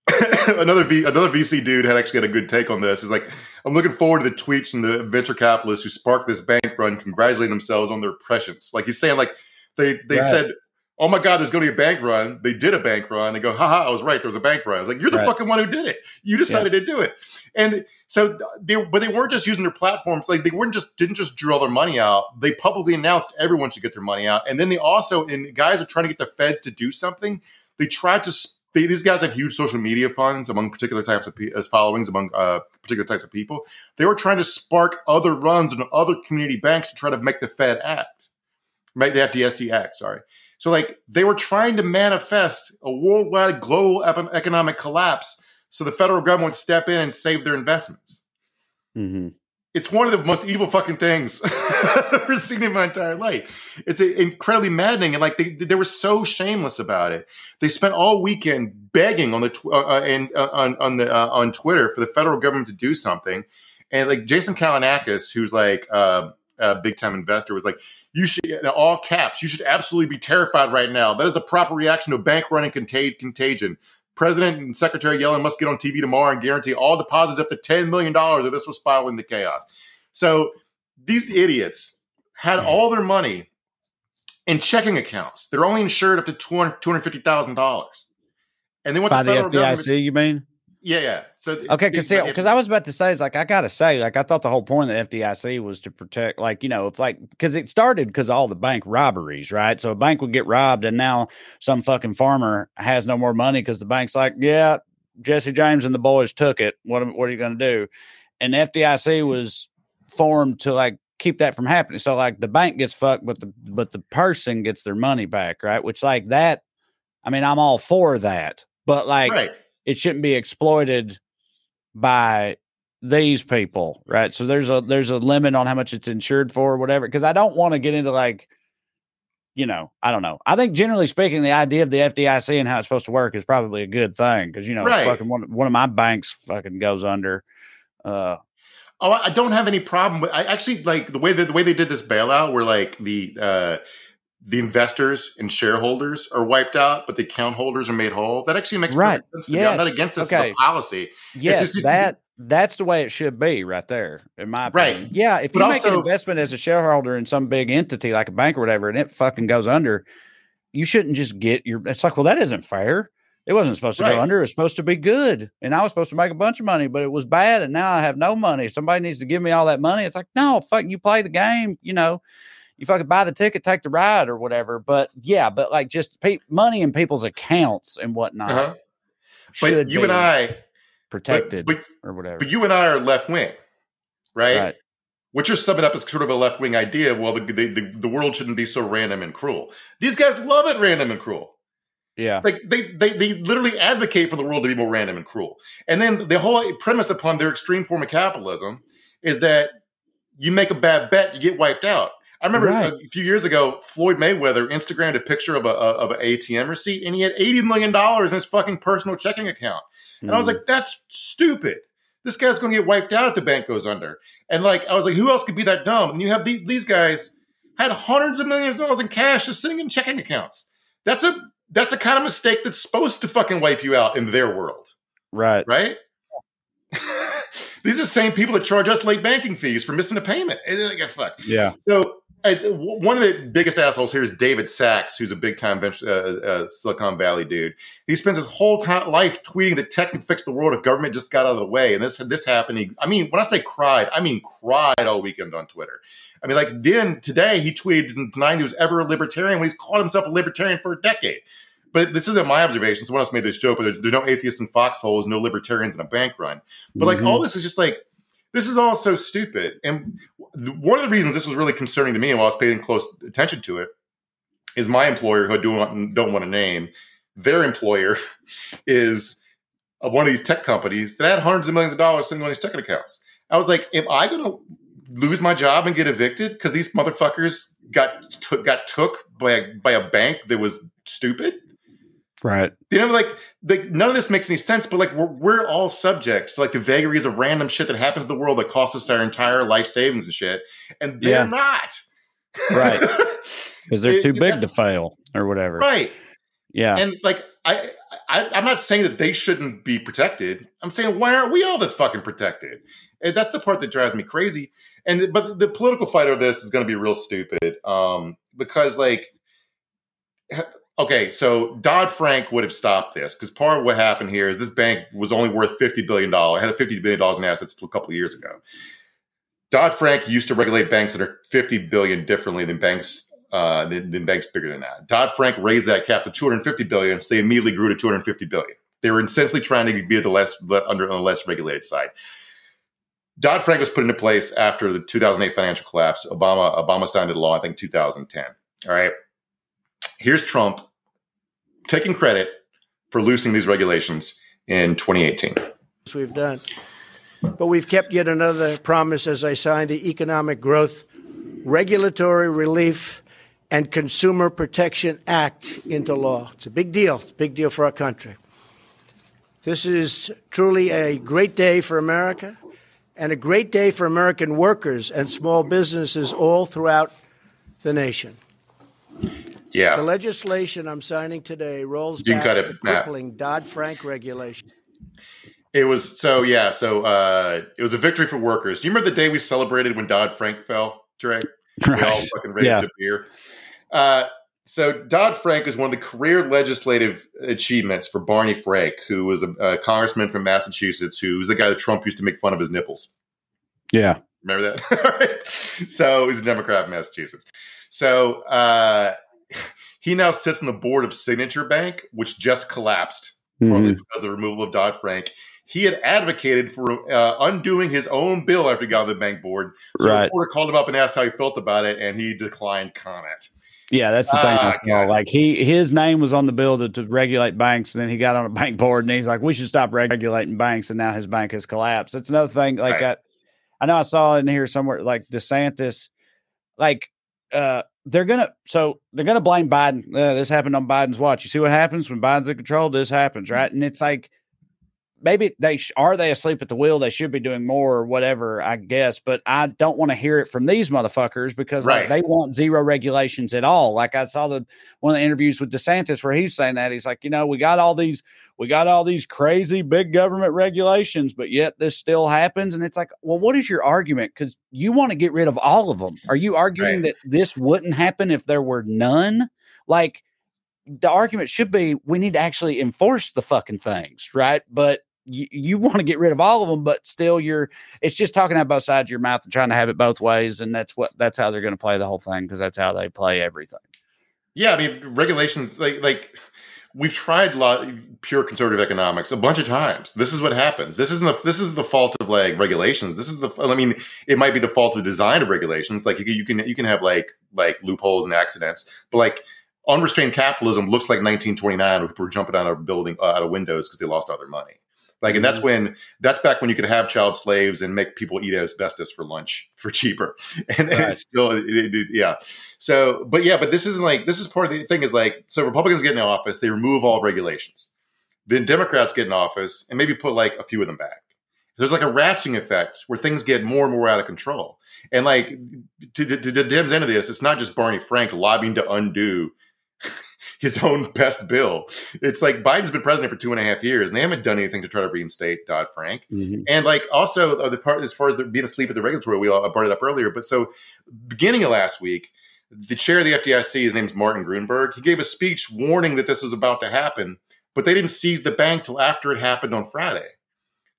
[SPEAKER 2] another v another vc dude had actually had a good take on this is like I'm looking forward to the tweets from the venture capitalists who sparked this bank run, congratulating themselves on their prescience. Like he's saying, like they they right. said, "Oh my God, there's going to be a bank run." They did a bank run. They go, "Ha ha, I was right. There was a bank run." I was like, "You're the right. fucking one who did it. You decided yeah. to do it." And so they, but they weren't just using their platforms. Like they weren't just didn't just draw their money out. They publicly announced everyone should get their money out, and then they also, and guys are trying to get the feds to do something. They tried to they, these guys have huge social media funds among particular types of as followings among uh, particular types of people. They were trying to spark other runs on other community banks to try to make the Fed act, make the FDIC act. Sorry. So like they were trying to manifest a worldwide global economic collapse, so the federal government would step in and save their investments. Mm-hmm it's one of the most evil fucking things I've ever seen in my entire life. It's incredibly maddening, and like they, they were so shameless about it. They spent all weekend begging on the tw- uh, uh and uh, on on the uh, on Twitter for the federal government to do something. And like Jason Calacanis, who's like uh, a big time investor, was like, "You should in all caps. You should absolutely be terrified right now. That is the proper reaction to bank running contag- contagion. President and Secretary Yellen must get on TV tomorrow and guarantee all deposits up to $10 million or this will spiral into chaos. So these idiots had all their money in checking accounts. They're only insured up to $250,000. And they went
[SPEAKER 1] by the, the FDIC, you mean?
[SPEAKER 2] Yeah, yeah. So
[SPEAKER 1] okay, because because uh, I was about to say, it's like I gotta say, like I thought the whole point of the FDIC was to protect, like you know, if like because it started because all the bank robberies, right? So a bank would get robbed, and now some fucking farmer has no more money because the bank's like, yeah, Jesse James and the boys took it. What what are you gonna do? And the FDIC was formed to like keep that from happening. So like the bank gets fucked, but the but the person gets their money back, right? Which like that, I mean, I'm all for that, but like. Right it shouldn't be exploited by these people, right? So there's a there's a limit on how much it's insured for, or whatever. Because I don't want to get into like, you know, I don't know. I think generally speaking, the idea of the FDIC and how it's supposed to work is probably a good thing because you know, right. fucking one one of my banks fucking goes under. Uh,
[SPEAKER 2] Oh, I don't have any problem with. I actually like the way that the way they did this bailout, where like the uh, the investors and shareholders are wiped out, but the account holders are made whole. That actually makes
[SPEAKER 1] right.
[SPEAKER 2] sense to yes. me. I'm not against this okay. as a policy.
[SPEAKER 1] Yes, just, that that's the way it should be, right there. In my opinion. right, yeah. If but you also, make an investment as a shareholder in some big entity like a bank or whatever, and it fucking goes under, you shouldn't just get your. It's like, well, that isn't fair. It wasn't supposed to right. go under. It was supposed to be good. And I was supposed to make a bunch of money, but it was bad. And now I have no money. Somebody needs to give me all that money. It's like, no, fuck, you play the game, you know, you fucking buy the ticket, take the ride or whatever. But yeah, but like just pe- money in people's accounts and whatnot. Uh-huh.
[SPEAKER 2] But you and I
[SPEAKER 1] protected but, but, or whatever.
[SPEAKER 2] But you and I are left wing, right? right. What you're summing up is sort of a left wing idea. Well, the, the, the world shouldn't be so random and cruel. These guys love it random and cruel.
[SPEAKER 1] Yeah.
[SPEAKER 2] Like they, they they literally advocate for the world to be more random and cruel. And then the whole premise upon their extreme form of capitalism is that you make a bad bet, you get wiped out. I remember right. a few years ago, Floyd Mayweather Instagrammed a picture of a, of an ATM receipt, and he had eighty million dollars in his fucking personal checking account. And mm. I was hmm. like, "That's stupid. This guy's going to get wiped out if the bank goes under." And like, I was like, "Who else could be that dumb?" And you have the, these guys had hundreds of millions of dollars in cash just sitting in checking accounts. That's a that's the kind of mistake that's supposed to fucking wipe you out in their world.
[SPEAKER 1] Right.
[SPEAKER 2] Right? These are the same people that charge us late banking fees for missing a payment. Like, fuck.
[SPEAKER 1] Yeah.
[SPEAKER 2] So uh, one of the biggest assholes here is David Sacks, who's a big time uh, uh, Silicon Valley dude. He spends his whole time, life tweeting that tech could fix the world if government just got out of the way. And this this happened. He, I mean, when I say cried, I mean cried all weekend on Twitter. I mean, like then today he tweeted denying he was ever a libertarian when he's called himself a libertarian for a decade. But this isn't my observation. Someone else made this joke, but there's, there's no atheists in foxholes, no libertarians in a bank run. But like mm-hmm. all this is just like this is all so stupid. And one of the reasons this was really concerning to me, while I was paying close attention to it, is my employer, who I don't, don't want to name, their employer is one of these tech companies that had hundreds of millions of dollars sitting on these checking accounts. I was like, am I going to lose my job and get evicted because these motherfuckers got t- got took by a, by a bank that was stupid?
[SPEAKER 1] Right.
[SPEAKER 2] You know, like, like none of this makes any sense, but like we're, we're all subject to like the vagaries of random shit that happens in the world that costs us our entire life savings and shit. And they're yeah. not.
[SPEAKER 1] Right. Because they're too big to fail or whatever.
[SPEAKER 2] Right.
[SPEAKER 1] Yeah.
[SPEAKER 2] And like I, I I'm not saying that they shouldn't be protected. I'm saying why aren't we all this fucking protected? And that's the part that drives me crazy. And but the political fight of this is going to be real stupid. Um, because like okay, so Dodd Frank would have stopped this because part of what happened here is this bank was only worth fifty billion dollars, had a fifty billion dollars in assets a couple of years ago. Dodd Frank used to regulate banks that are 50 billion differently than banks uh, than, than, banks bigger than that. Dodd Frank raised that cap to two hundred fifty billion, so they immediately grew to two hundred fifty billion. They were essentially trying to be the less under on the less regulated side. Dodd Frank was put into place after the 2008 financial collapse. Obama Obama signed into law, I think, 2010. All right here's Trump taking credit for loosening these regulations in 2018.
[SPEAKER 7] We've done. But we've kept yet another promise as I signed the Economic Growth, Regulatory Relief, and Consumer Protection Act into law. It's a big deal. It's a big deal for our country. This is truly a great day for America and a great day for American workers and small businesses all throughout the nation.
[SPEAKER 2] Yeah.
[SPEAKER 7] The legislation I'm signing today rolls you back cut it, crippling Dodd Frank regulation.
[SPEAKER 2] It was so yeah, so uh, it was a victory for workers. Do you remember the day we celebrated when Dodd Frank fell, Trae? Right. We all fucking raised yeah. a beer. Uh, so Dodd Frank is one of the career legislative achievements for Barney Frank, who was a, a congressman from Massachusetts, who was the guy that Trump used to make fun of his nipples.
[SPEAKER 1] Yeah,
[SPEAKER 2] remember that? so he's a Democrat in Massachusetts. So uh, he now sits on the board of Signature Bank, which just collapsed mm-hmm. because of the removal of Dodd Frank. He had advocated for uh, undoing his own bill after he got on the bank board. So right. the reporter called him up and asked how he felt about it, and he declined comment.
[SPEAKER 1] Yeah, that's the thing. Uh, like he, his name was on the bill to, to, regulate banks, and then he got on a bank board, and he's like, "We should stop regulating banks," and now his bank has collapsed. That's another thing. Like right. I, I know I saw in here somewhere, like DeSantis, like uh, they're gonna so they're gonna blame Biden. Uh, this happened on Biden's watch. You see what happens when Biden's in control. This happens, right? And it's like maybe they sh- are they asleep at the wheel. They should be doing more or whatever, I guess. But I don't want to hear it from these motherfuckers because
[SPEAKER 2] Right.
[SPEAKER 1] like, they want zero regulations at all. Like I saw the one of the interviews with DeSantis where he's saying that he's like, you know, we got all these we got all these crazy big government regulations, but yet this still happens. And it's like, well, what is your argument? Because you want to get rid of all of them. Are you arguing
[SPEAKER 2] Right.
[SPEAKER 1] that this wouldn't happen if there were none? Like the argument should be we need to actually enforce the fucking things, right? But you, you want to get rid of all of them, but still you're it's just talking out both sides of your mouth and trying to have it both ways. And that's what that's how they're going to play the whole thing because that's how they play everything.
[SPEAKER 2] Yeah, I mean regulations like like we've tried pure conservative economics a bunch of times. This is what happens. This isn't the this is the fault of like regulations. This is the I mean it might be the fault of design of regulations. Like you can you can you can have like like loopholes and accidents, but like unrestrained capitalism looks like 1929 when people were jumping out of building uh, out of windows because they lost all their money. Like, and that's mm-hmm. when that's back when you could have child slaves and make people eat asbestos for lunch for cheaper. And, and
[SPEAKER 1] Right.
[SPEAKER 2] it's still, it, it- yeah. So, but yeah, but this isn't like this is part of the thing is like so Republicans get in office, they remove all regulations. Then Democrats get in office and maybe put like a few of them back. There's like a ratcheting effect where things get more and more out of control. And like to, to, to the Dems end of this, it's not just Barney Frank lobbying to undo his own best bill. It's like Biden's been president for two and a half years, and they haven't done anything to try to reinstate Dodd Frank. And like also uh, the part as far as being asleep at the regulatory wheel, I brought it up earlier. But so beginning of last week, the chair of the FDIC, his name's Martin Gruenberg, he gave a speech warning that this was about to happen, but they didn't seize the bank till after it happened on Friday.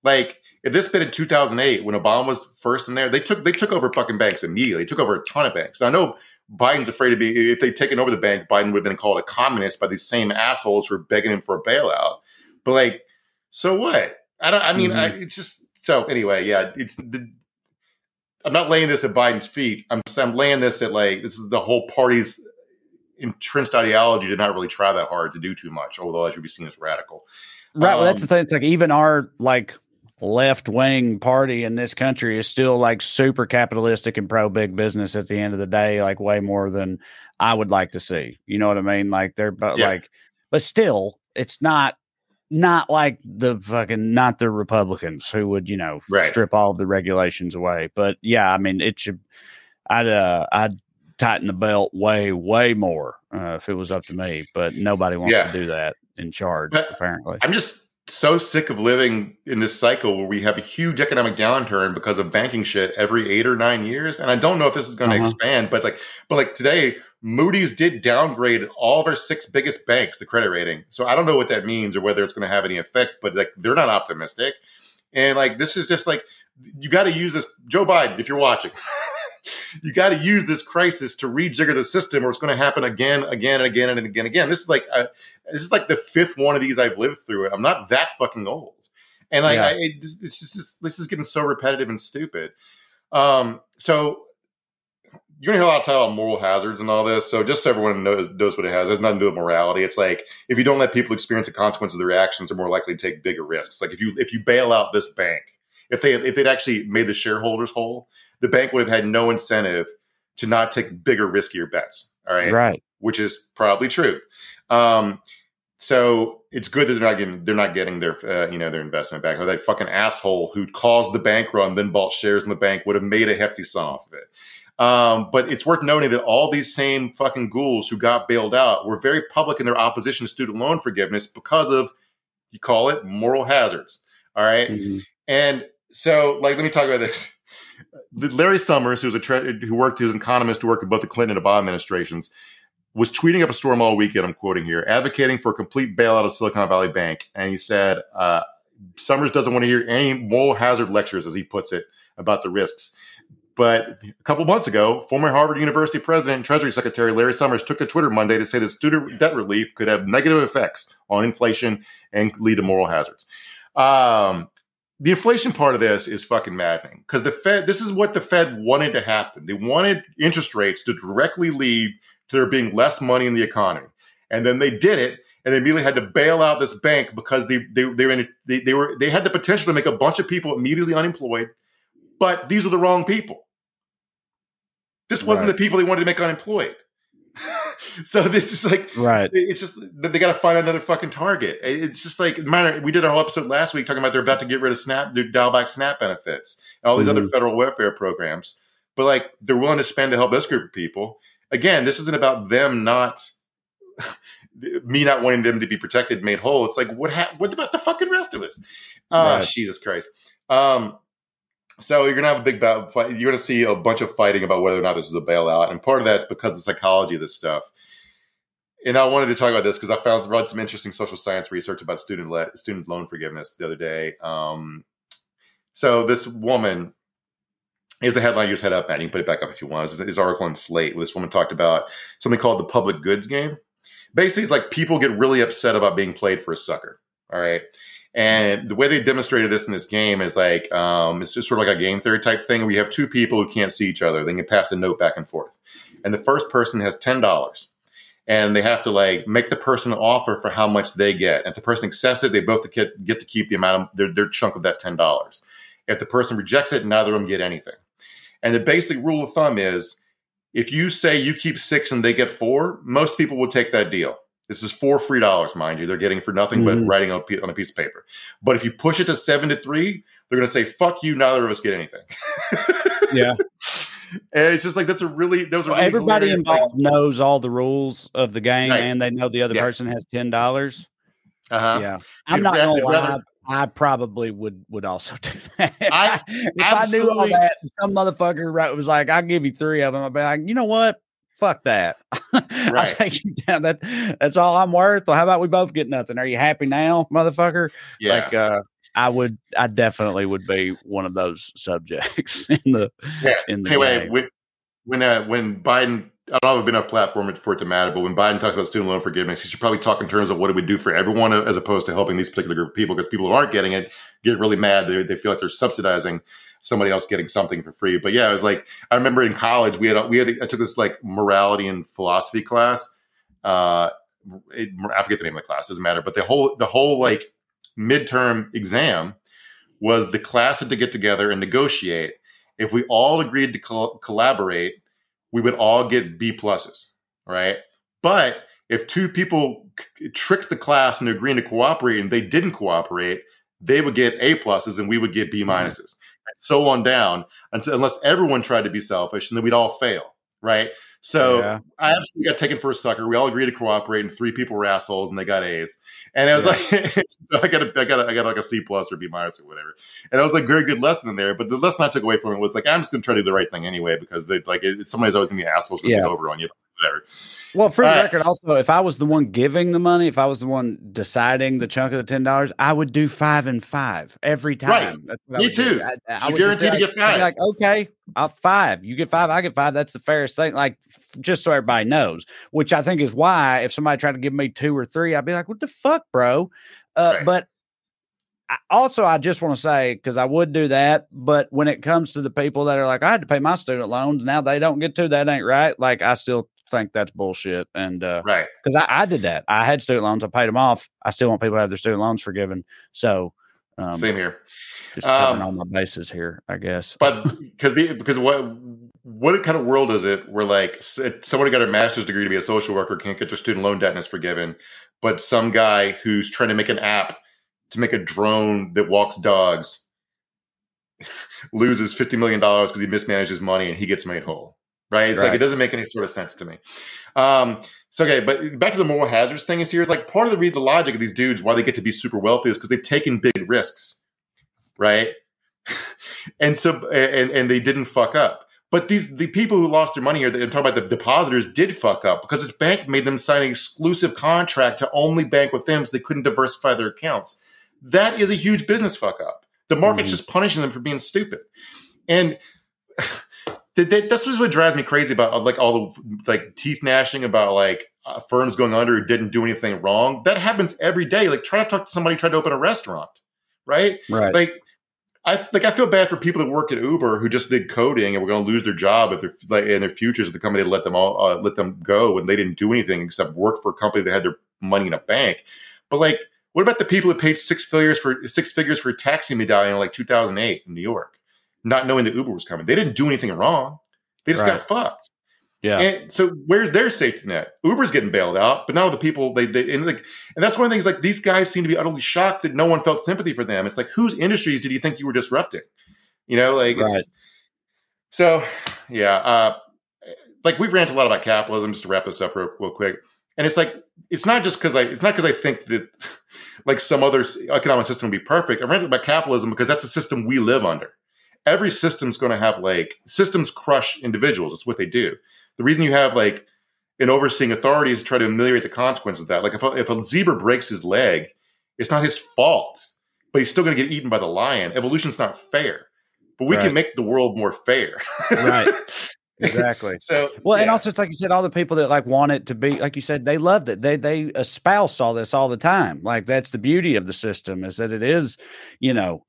[SPEAKER 2] Like if this been in 2008 when Obama was first in there, they took they took over fucking banks immediately. They took over a ton of banks. Now, I know Biden's afraid to be if they'd taken over the bank, Biden would have been called a communist by these same assholes who are begging him for a bailout. But like, so what? I don't. I mean, I, it's just so. Anyway, yeah, it's the. I'm not laying this at Biden's feet. I'm I'm laying this at like this is the whole party's entrenched ideology to not really try that hard to do too much, although it should be seen as radical.
[SPEAKER 1] Right. well, that's
[SPEAKER 2] Um,
[SPEAKER 1] the thing. It's like even our like left wing party in this country is still like super capitalistic and pro big business at the end of the day, like way more than I would like to see. You know what I mean? Like they're but
[SPEAKER 2] Yeah.
[SPEAKER 1] like, but still, it's not not like the fucking not the Republicans who would you know
[SPEAKER 2] Right.
[SPEAKER 1] strip all of the regulations away. But yeah, I mean it should. I'd uh I'd tighten the belt way way more uh, if it was up to me. But nobody wants
[SPEAKER 2] Yeah.
[SPEAKER 1] to do that in charge
[SPEAKER 2] But
[SPEAKER 1] apparently.
[SPEAKER 2] I'm just so sick of living in this cycle where we have a huge economic downturn because of banking shit every eight or nine years. And I don't know if this is going to
[SPEAKER 1] Uh-huh.
[SPEAKER 2] expand, but like, but like today, Moody's did downgrade all of our six biggest banks, the credit rating. So I don't know what that means or whether it's going to have any effect, but like they're not optimistic. And like, this is just like, you got to use this, Joe Biden, if you're watching. You got to use this crisis to rejigger the system, or it's going to happen again, again, and again, and again, again. This is like uh, this is like the fifth one of these I've lived through. I'm not that fucking old, and like
[SPEAKER 1] Yeah.
[SPEAKER 2] I, it, it's just this is getting so repetitive and stupid. Um, so you're gonna hear a lot of talk about moral hazards and all this. So just so everyone knows, knows what it has, it has nothing to do with morality. It's like if you don't let people experience the consequences of their actions, they're more likely to take bigger risks. Like if you if you bail out this bank, if they if they'd actually made the shareholders whole, the bank would have had no incentive to not take bigger, riskier bets. All right,
[SPEAKER 1] Right.
[SPEAKER 2] which is probably true. Um, so it's good that they're not getting they're not getting their uh, you know their investment back. Or that fucking asshole who caused the bank run, then bought shares in the bank, would have made a hefty sum off of it. Um, but it's worth noting that all these same fucking ghouls who got bailed out were very public in their opposition to student loan forgiveness because of you call it moral hazards. All right?
[SPEAKER 1] Mhm.
[SPEAKER 2] And so, like, let me talk about this. Larry Summers, who's a tre- who worked, who's an economist who worked in both the Clinton and Obama administrations, was tweeting up a storm all weekend. I'm quoting here, advocating for a complete bailout of Silicon Valley Bank, and he said uh, Summers doesn't want to hear any moral hazard lectures, as he puts it, about the risks. But a couple months ago, former Harvard University president and Treasury Secretary Larry Summers took to Twitter Monday to say that student debt relief could have negative effects on inflation and lead to moral hazards. Um, the inflation part of this is fucking maddening because the Fed, this is what the Fed wanted to happen. They wanted interest rates to directly lead to there being less money in the economy. And then they did it and they immediately had to bail out this bank because they, they, they, were in, they, they were, they had the potential to make a bunch of people immediately unemployed, but these are the wrong people. This wasn't
[SPEAKER 1] Right.
[SPEAKER 2] the people they wanted to make unemployed. so this is like
[SPEAKER 1] right.
[SPEAKER 2] It's just they got to find another fucking target. It's just like minor. We did a whole episode last week talking about they're about to get rid of SNAP, their dial back SNAP benefits, and all these mm-hmm. other federal welfare programs. But like they're willing to spend to help this group of people. Again, this isn't about them not me not wanting them to be protected, made whole. It's like what ha- what about the fucking rest of us? Oh, right. Jesus Christ. Um, so you're gonna have a big battle. You're gonna see a bunch of fighting about whether or not this is a bailout, and part of that because of the psychology of this stuff. And I wanted to talk about this because I found read some interesting social science research about student le- student loan forgiveness the other day. Um, so this woman is the headline you just head up at. You can put it back up if you want. This, this article in Slate where this woman talked about something called the public goods game. Basically, it's like people get really upset about being played for a sucker. All right. And the way they demonstrated this in this game is like um, it's just sort of like a game theory type thing you have two people who can't see each other. They can pass a note back and forth, and the first person has ten dollars, and they have to like make the person an offer for how much they get. And if the person accepts it, they both get get to keep the amount of their, their chunk of that ten dollars. If the person rejects it, neither of them get anything. And the basic rule of thumb is if you say you keep six and they get four, most people will take that deal. This is four free dollars, mind you. They're getting for nothing mm. but mm-hmm. writing on a piece of paper. But if you push it to seven to three, they're going to say, "Fuck you." Neither of us get anything.
[SPEAKER 1] yeah,
[SPEAKER 2] and it's just like that's a really those really
[SPEAKER 1] everybody involved things. knows all the rules of the game, right. and they know the other yeah. person has ten dollars.
[SPEAKER 2] Uh huh.
[SPEAKER 1] Yeah, I'm not gonna lie. Rather, I probably would would also do that. I, if I knew all that, some motherfucker right, was like, "I'll give you three of them." I'd be like, "You know what? Fuck that. Right. I'll take you down. That that's all I'm worth. Well, how about we both get nothing? Are you happy now, motherfucker?
[SPEAKER 2] Yeah.
[SPEAKER 1] Like, uh, I would, I definitely would be one of those subjects in the
[SPEAKER 2] yeah.
[SPEAKER 1] in the
[SPEAKER 2] anyway. When when uh, when Biden I don't know if it's been a platform for it to matter, but when Biden talks about student loan forgiveness, he should probably talk in terms of what it would do for everyone as opposed to helping these particular group of people because people who aren't getting it get really mad. They, they feel like they're subsidizing somebody else getting something for free. But yeah, it was like, I remember in college, we had, we had, I took this like morality and philosophy class. Uh, it, I forget the name of the class, doesn't matter. But the whole, the whole like midterm exam was the class had to get together and negotiate. If we all agreed to col- collaborate, we would all get B pluses, right? But if two people c- tricked the class into agreeing to cooperate and they didn't cooperate, they would get A pluses and we would get B mm-hmm. minuses. And so on down until, unless everyone tried to be selfish and then we'd all fail, right? So yeah. I absolutely got taken for a sucker. We all agreed to cooperate, and three people were assholes, and they got A's. And it was yeah. like, so I got a, I got a, I got like a C plus or B minus or whatever. And it was like a very good lesson in there. But the lesson I took away from it was like, I'm just going to try to do the right thing anyway because they like it, somebody's always going to be assholes going to yeah. get over on you whatever.
[SPEAKER 1] Well, for the uh, record, also, if I was the one giving the money, if I was the one deciding the chunk of the ten dollars, I would do five and five every time.
[SPEAKER 2] Right. Me too. I, I you guaranteed to get five.
[SPEAKER 1] Like, okay, I'll five. You get five. I get five. That's the fairest thing. Like, just so everybody knows. Which I think is why if somebody tried to give me two or three, I'd be like, "What the fuck, bro?" Uh, right. But also, I just want to say because I would do that, but when it comes to the people that are like, I had to pay my student loans, now they don't get to, that ain't right. Like, I still think that's bullshit. And uh,
[SPEAKER 2] right,
[SPEAKER 1] because I, I, did that. I had student loans. I paid them off. I still want people to have their student loans forgiven. So
[SPEAKER 2] um, same here.
[SPEAKER 1] Just covering um, all my bases here, I guess.
[SPEAKER 2] But because the because what what kind of world is it where like somebody got a master's degree to be a social worker can't get their student loan debt and is forgiven, but some guy who's trying to make an app to make a drone that walks dogs loses fifty million dollars because he mismanages money and he gets made whole right? It's right. like it doesn't make any sort of sense to me. Um, so okay, but back to the moral hazards thing is here is like part of the read the logic of these dudes why they get to be super wealthy is because they've taken big risks, right? and so and and they didn't fuck up. But these the people who lost their money here, I'm talking about the depositors, did fuck up because this bank made them sign an exclusive contract to only bank with them, so they couldn't diversify their accounts. That is a huge business fuck up. The market's mm-hmm. just punishing them for being stupid. And this was what drives me crazy about like all the like teeth gnashing about like uh, firms going under who didn't do anything wrong. That happens every day. Like try to talk to somebody trying to open a restaurant, right?
[SPEAKER 1] Right.
[SPEAKER 2] Like I like I feel bad for people that work at Uber who just did coding and were going to lose their job if they're like in their futures if the company let them all uh, let them go and they didn't do anything except work for a company that had their money in a bank. But like, what about the people that paid six figures for six figures for a taxi medallion in like 2008 in New York? Not knowing that Uber was coming. They didn't do anything wrong. They just right. got fucked.
[SPEAKER 1] Yeah.
[SPEAKER 2] And so where's their safety net? Uber's getting bailed out, but now the people they, they and like and that's one of the things like these guys seem to be utterly shocked that no one felt sympathy for them. It's like whose industries did you think you were disrupting? You know, like
[SPEAKER 1] Right.
[SPEAKER 2] it's so yeah. Uh like we've ranted a lot about capitalism just to wrap this up real, real quick. And it's like it's not just because I it's not because I think that like some other economic system would be perfect. I ranted about capitalism because that's the system we live under. Every system's going to have like systems crush individuals. It's what they do. The reason you have like an overseeing authority is to try to ameliorate the consequences of that. Like if a, if a zebra breaks his leg, it's not his fault, but he's still going to get eaten by the lion. Evolution's not fair, but we
[SPEAKER 1] Right.
[SPEAKER 2] can make the world more fair.
[SPEAKER 1] Right. Exactly.
[SPEAKER 2] so
[SPEAKER 1] Well, and also it's like you said, all the people that like want it to be, like you said, they loved it. They they espouse all this all the time. Like that's the beauty of the system is that it is, you know,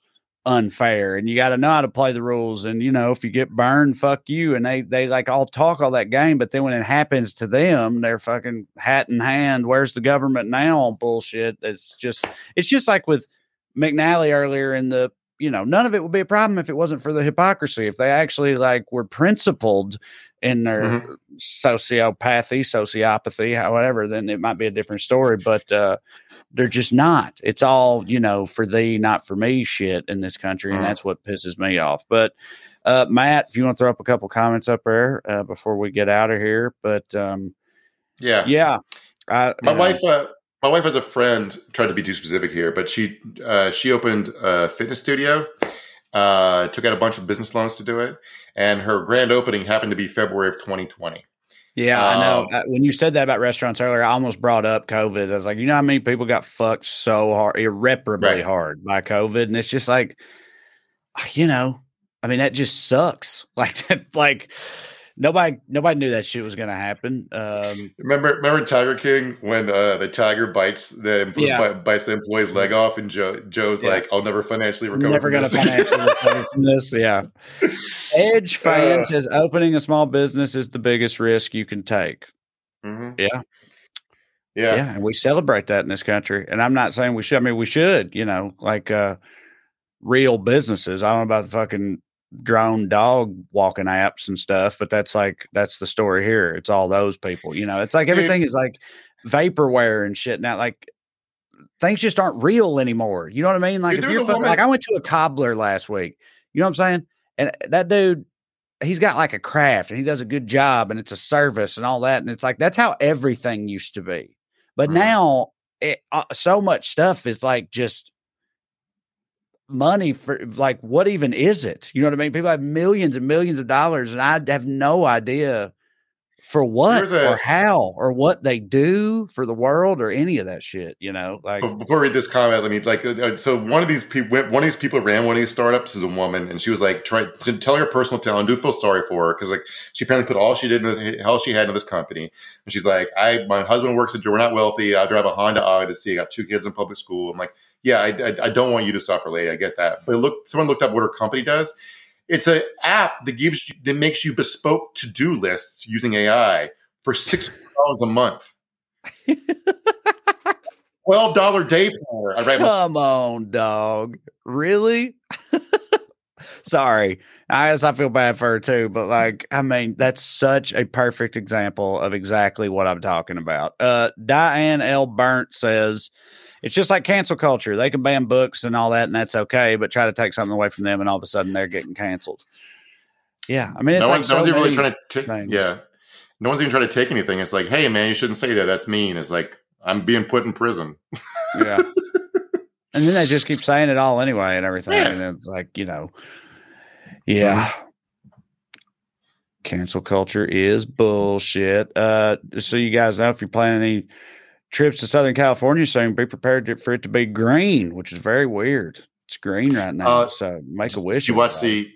[SPEAKER 1] unfair, and you got to know how to play the rules. And you know, if you get burned, fuck you. And they they like all talk all that game, but then when it happens to them, they're fucking hat in hand. Where's the government now? Bullshit. It's just it's just like with McNally earlier in the you know, none of it would be a problem if it wasn't for the hypocrisy. If they actually like were principled in their
[SPEAKER 2] Mhm.
[SPEAKER 1] sociopathy, sociopathy, however, then it might be a different story. But uh, they're just not. It's all you know for thee, not for me, shit in this country, and
[SPEAKER 2] Mhm.
[SPEAKER 1] that's what pisses me off. But uh, Matt, if you want to throw up a couple comments up there uh, before we get out of here, but um,
[SPEAKER 2] yeah,
[SPEAKER 1] yeah, I,
[SPEAKER 2] My wife, uh, my wife has a friend. Tried to be too specific here, but she uh, she opened a fitness studio. Uh, took out a bunch of business loans to do it, and her grand opening happened to be February of 2020.
[SPEAKER 1] Yeah, I know.
[SPEAKER 2] Um,
[SPEAKER 1] when you said that about restaurants earlier, I almost brought up COVID. I was like, you know how many people got fucked so hard, irreparably
[SPEAKER 2] Right.
[SPEAKER 1] hard by COVID, and it's just like, you know, I mean, that just sucks. Like, that, like nobody, nobody knew that shit was going to happen. Um,
[SPEAKER 2] Remember, remember Tiger King when uh, the tiger bites the
[SPEAKER 1] Yeah.
[SPEAKER 2] bi- bites the employee's leg off, and Joe Joe's
[SPEAKER 1] Yeah.
[SPEAKER 2] like, "I'll never financially recover."
[SPEAKER 1] never
[SPEAKER 2] from
[SPEAKER 1] going to
[SPEAKER 2] this."
[SPEAKER 1] financially recover from this. Yeah. Edge fan
[SPEAKER 2] Uh.
[SPEAKER 1] says opening a small business is the biggest risk you can take.
[SPEAKER 2] Mhm.
[SPEAKER 1] Yeah.
[SPEAKER 2] Yeah.
[SPEAKER 1] yeah and we celebrate that in this country and i'm not saying we should i mean we should you know like uh real businesses i don't know about the fucking drone dog walking apps and stuff but that's like that's the story here. It's all those people you know? It's like everything is like vaporware and shit now like things just aren't real anymore you know what i mean? Like
[SPEAKER 2] Dude,
[SPEAKER 1] if you're fucking,
[SPEAKER 2] woman-
[SPEAKER 1] like i went to a cobbler last week you know what i'm saying? And that dude he's got like a craft and he does a good job and it's a service and all that and it's like that's how everything used to be. But
[SPEAKER 2] Mhm.
[SPEAKER 1] now it, uh, so much stuff is like just money for like what even is it you know what i mean people have millions and millions of dollars and i have no idea for what
[SPEAKER 2] a-
[SPEAKER 1] or how or what they do for the world or any of that shit you know like
[SPEAKER 2] Before I read this comment, let me like. uh, So one of these people, one of these people ran one of these startups is a woman, and she was like trying to tell her personal tale. And do feel sorry for her because like she apparently put all she did, in, all she had into this company, and she's like, I my husband works at we're not wealthy. I drive a Honda Odyssey. I got two kids in public school. I'm like, yeah, I, I, I don't want you to suffer, lady. I get that. But look, someone looked up what her company does. It's an app that gives you, that makes you bespoke to do lists using AI for six dollars a month. Twelve dollar day planner. I write
[SPEAKER 1] Come on, dog. Really? Sorry. I guess I feel bad for her too, but like, I mean, that's such a perfect example of exactly what I'm talking about. Uh, Diane L. Burnt says it's just like cancel culture. They can ban books and all that, and that's okay, but try to take something away from them, and all of a sudden they're getting canceled. Yeah, I mean, it's
[SPEAKER 2] no,
[SPEAKER 1] like
[SPEAKER 2] one, no one's even really trying to take. Yeah, no one's even trying to take anything. It's like, hey, man, you shouldn't say that. That's mean. It's like I'm being put in prison.
[SPEAKER 1] yeah. And then they just keep saying it all anyway and everything.
[SPEAKER 2] Yeah.
[SPEAKER 1] And it's like, you know, yeah. Cancel culture is bullshit. Uh, so you guys know, if you're planning any trips to Southern California soon, be prepared to, for it to be green, which is very weird. It's green right now.
[SPEAKER 2] Uh,
[SPEAKER 1] so make a wish.
[SPEAKER 2] You watch the?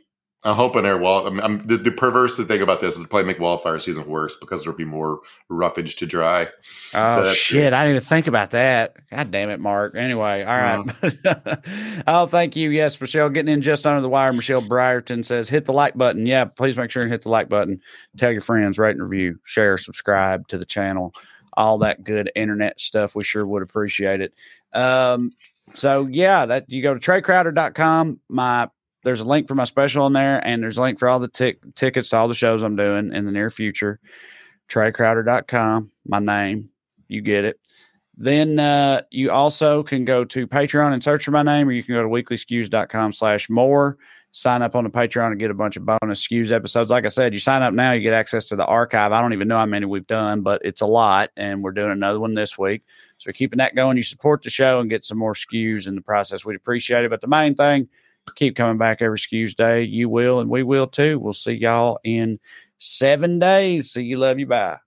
[SPEAKER 2] I'm hoping there. Well, I'm, I'm, the, the perverse thing about this is probably make wildfire season worse because there'll be more roughage to dry.
[SPEAKER 1] Oh
[SPEAKER 2] that's
[SPEAKER 1] shit! I didn't even think about that. God damn it, Mark. Anyway, all right. oh, thank you. Yes, Michelle, getting in just under the wire. Michelle Brierton says, "Hit the like button." Yeah, please make sure and hit the like button. Tell your friends, rate and review, share, subscribe to the channel, all that good internet stuff. We sure would appreciate it. Um, so yeah, that you go to TraeCrowder.com. My there's a link for my special on there, and there's a link for all the tic- tickets to all the shows I'm doing in the near future. TraeCrowder.com, my name. You get it. Then uh, you also can go to Patreon and search for my name, or you can go to weeklyskews.com slash more. Sign up on the Patreon and get a bunch of bonus skews episodes. Like I said, you sign up now, you get access to the archive. I don't even know how many we've done, but it's a lot, and we're doing another one this week. So keeping that going. You support the show and get some more skews in the process. We'd appreciate it. But the main thing, keep coming back every skews day. You will, and we will too. We'll see y'all in seven days. See you. Love you. Bye.